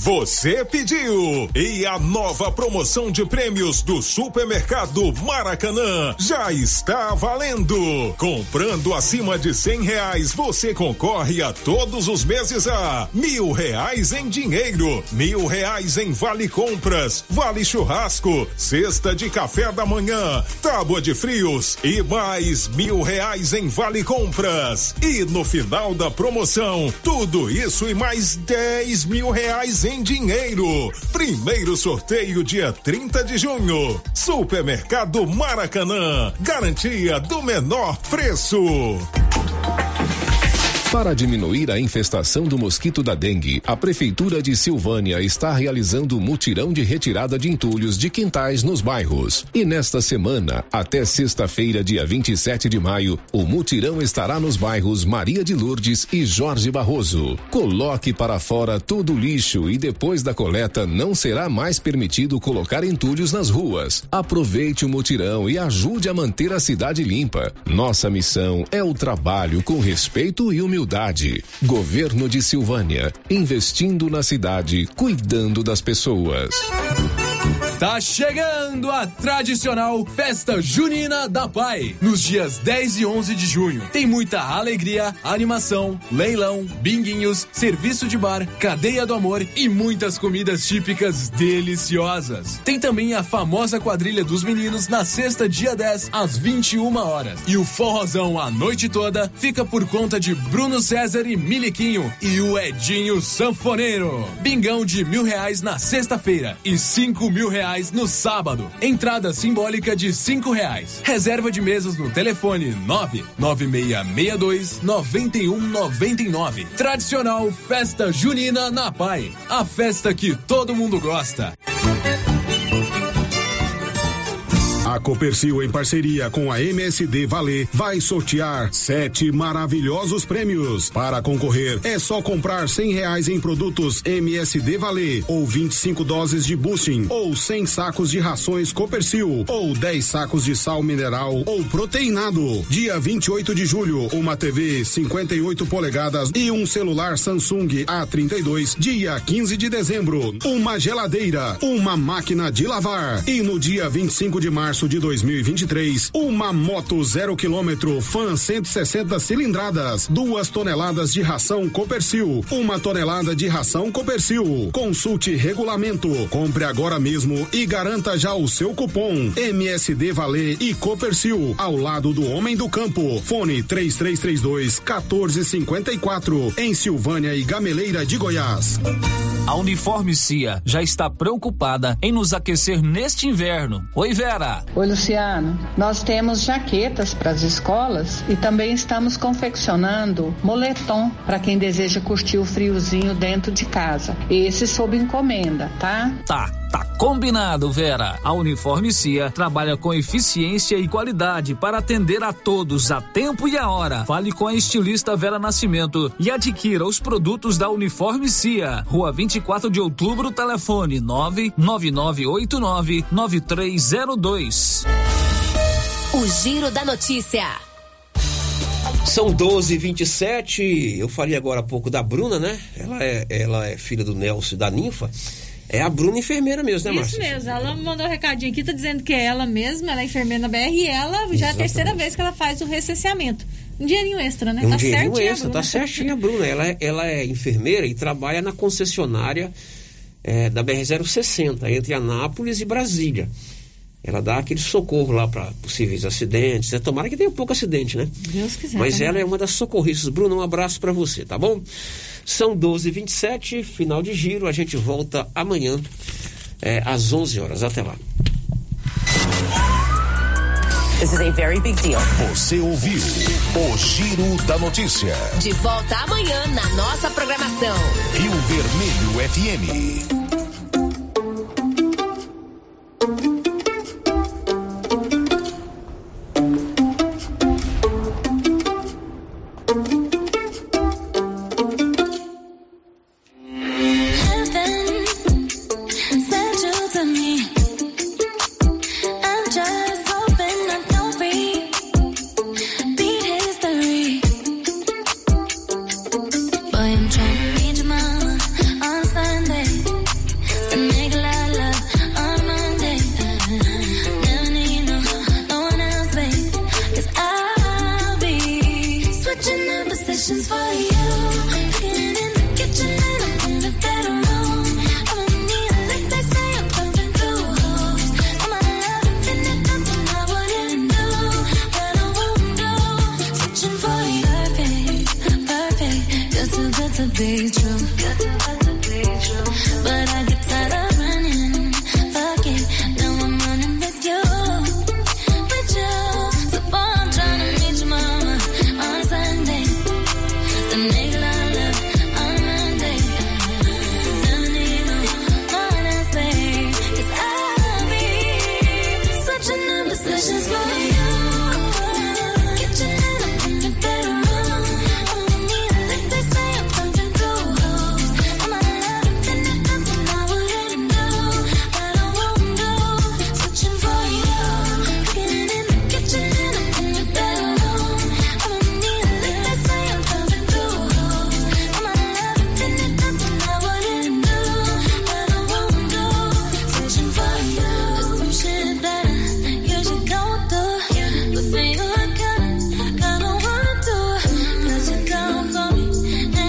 Você pediu! E a nova promoção de prêmios do Supermercado Maracanã já está valendo! Comprando acima de cem reais, você concorre a todos os meses a mil reais em dinheiro, mil reais em vale compras, vale churrasco, cesta de café da manhã, tábua de frios e mais mil reais em vale compras. E no final da promoção, tudo isso e mais dez mil reais em dinheiro. Primeiro sorteio dia 30 de junho. Supermercado Maracanã. Garantia do menor preço. Para diminuir a infestação do mosquito da dengue, a Prefeitura de Silvânia está realizando mutirão de retirada de entulhos de quintais nos bairros. E nesta semana, até sexta-feira, dia 27 de maio, o mutirão estará nos bairros Maria de Lourdes e Jorge Barroso. Coloque para fora todo o lixo e depois da coleta não será mais permitido colocar entulhos nas ruas. Aproveite o mutirão e ajude a manter a cidade limpa. Nossa missão é o trabalho com respeito e humildade. Governo de Silvânia, investindo na cidade, cuidando das pessoas. Tá chegando a tradicional Festa Junina da Pai, nos dias 10 e 11 de junho. Tem muita alegria, animação, leilão, binguinhos, serviço de bar, cadeia do amor e muitas comidas típicas deliciosas. Tem também a famosa quadrilha dos meninos na sexta, dia 10, às 21 horas. E o forrozão a noite toda fica por conta de Bruno César e Miliquinho e o Edinho Sanfoneiro. Bingão de mil reais na sexta-feira e cinco mil reais no sábado. Entrada simbólica de cinco reais. Reserva de mesas no telefone nove nove meia meia dois noventa e um noventa e nove. Tradicional Festa Junina na Pai. A festa que todo mundo gosta. A Copercil, em parceria com a MSD Valer, vai sortear sete maravilhosos prêmios. Para concorrer, é só comprar cem reais em produtos MSD Valer, ou 25 doses de boosting, ou 100 sacos de rações Copercil, ou 10 sacos de sal mineral ou proteinado. Dia 28 de julho, uma TV 58 polegadas e um celular Samsung A32. Dia 15 de dezembro, uma geladeira, uma máquina de lavar. E no dia 25 de março, março de 2023, uma moto zero quilômetro Fan 160 cilindradas, duas toneladas de ração Copercil, uma tonelada de ração Copercil. Consulte regulamento, compre agora mesmo e garanta já o seu cupom MSD Valer e Copercil ao lado do homem do campo. Fone 3332 1454 em Silvânia e Gameleira de Goiás. A Uniforme Cia já está preocupada em nos aquecer neste inverno. Oi, Vera. Oi, Luciano. Nós temos jaquetas para as escolas e também estamos confeccionando moletom para quem deseja curtir o friozinho dentro de casa. Esse sob encomenda, tá? Tá, tá combinado, Vera. A Uniforme Cia trabalha com eficiência e qualidade para atender a todos a tempo e a hora. Fale com a estilista Vera Nascimento e adquira os produtos da Uniforme Cia. Rua 24 de Outubro, telefone 99989 9302. O Giro da Notícia. São 12 e 27 Eu falei agora há pouco da Bruna, né? Ela é, ela é filha do Nelson e da Ninfa. É a Bruna enfermeira mesmo, né, Isso Márcia? mesmo, ela mandou um recadinho aqui, tá dizendo que é ela mesma, ela é enfermeira na BR e ela já é a Exatamente. terceira vez que ela faz o recenseamento. Um dinheirinho extra, né? Um tá dinheirinho certinho. extra, tá certinho a Bruna. Ela, é- ela é enfermeira e trabalha na concessionária é, da BR-060, entre Anápolis e Brasília. Ela dá aquele socorro lá para possíveis acidentes. Né? Tomara que tenha pouco acidente, né? Deus quiser. Mas tá ela é uma das socorristas. Bruno, um abraço para você, tá bom? São 12h27, final de giro. A gente volta amanhã é, às 11 horas. Até lá. This is a very big deal. Você ouviu o Giro da Notícia. De volta amanhã na nossa programação. Rio Vermelho FM.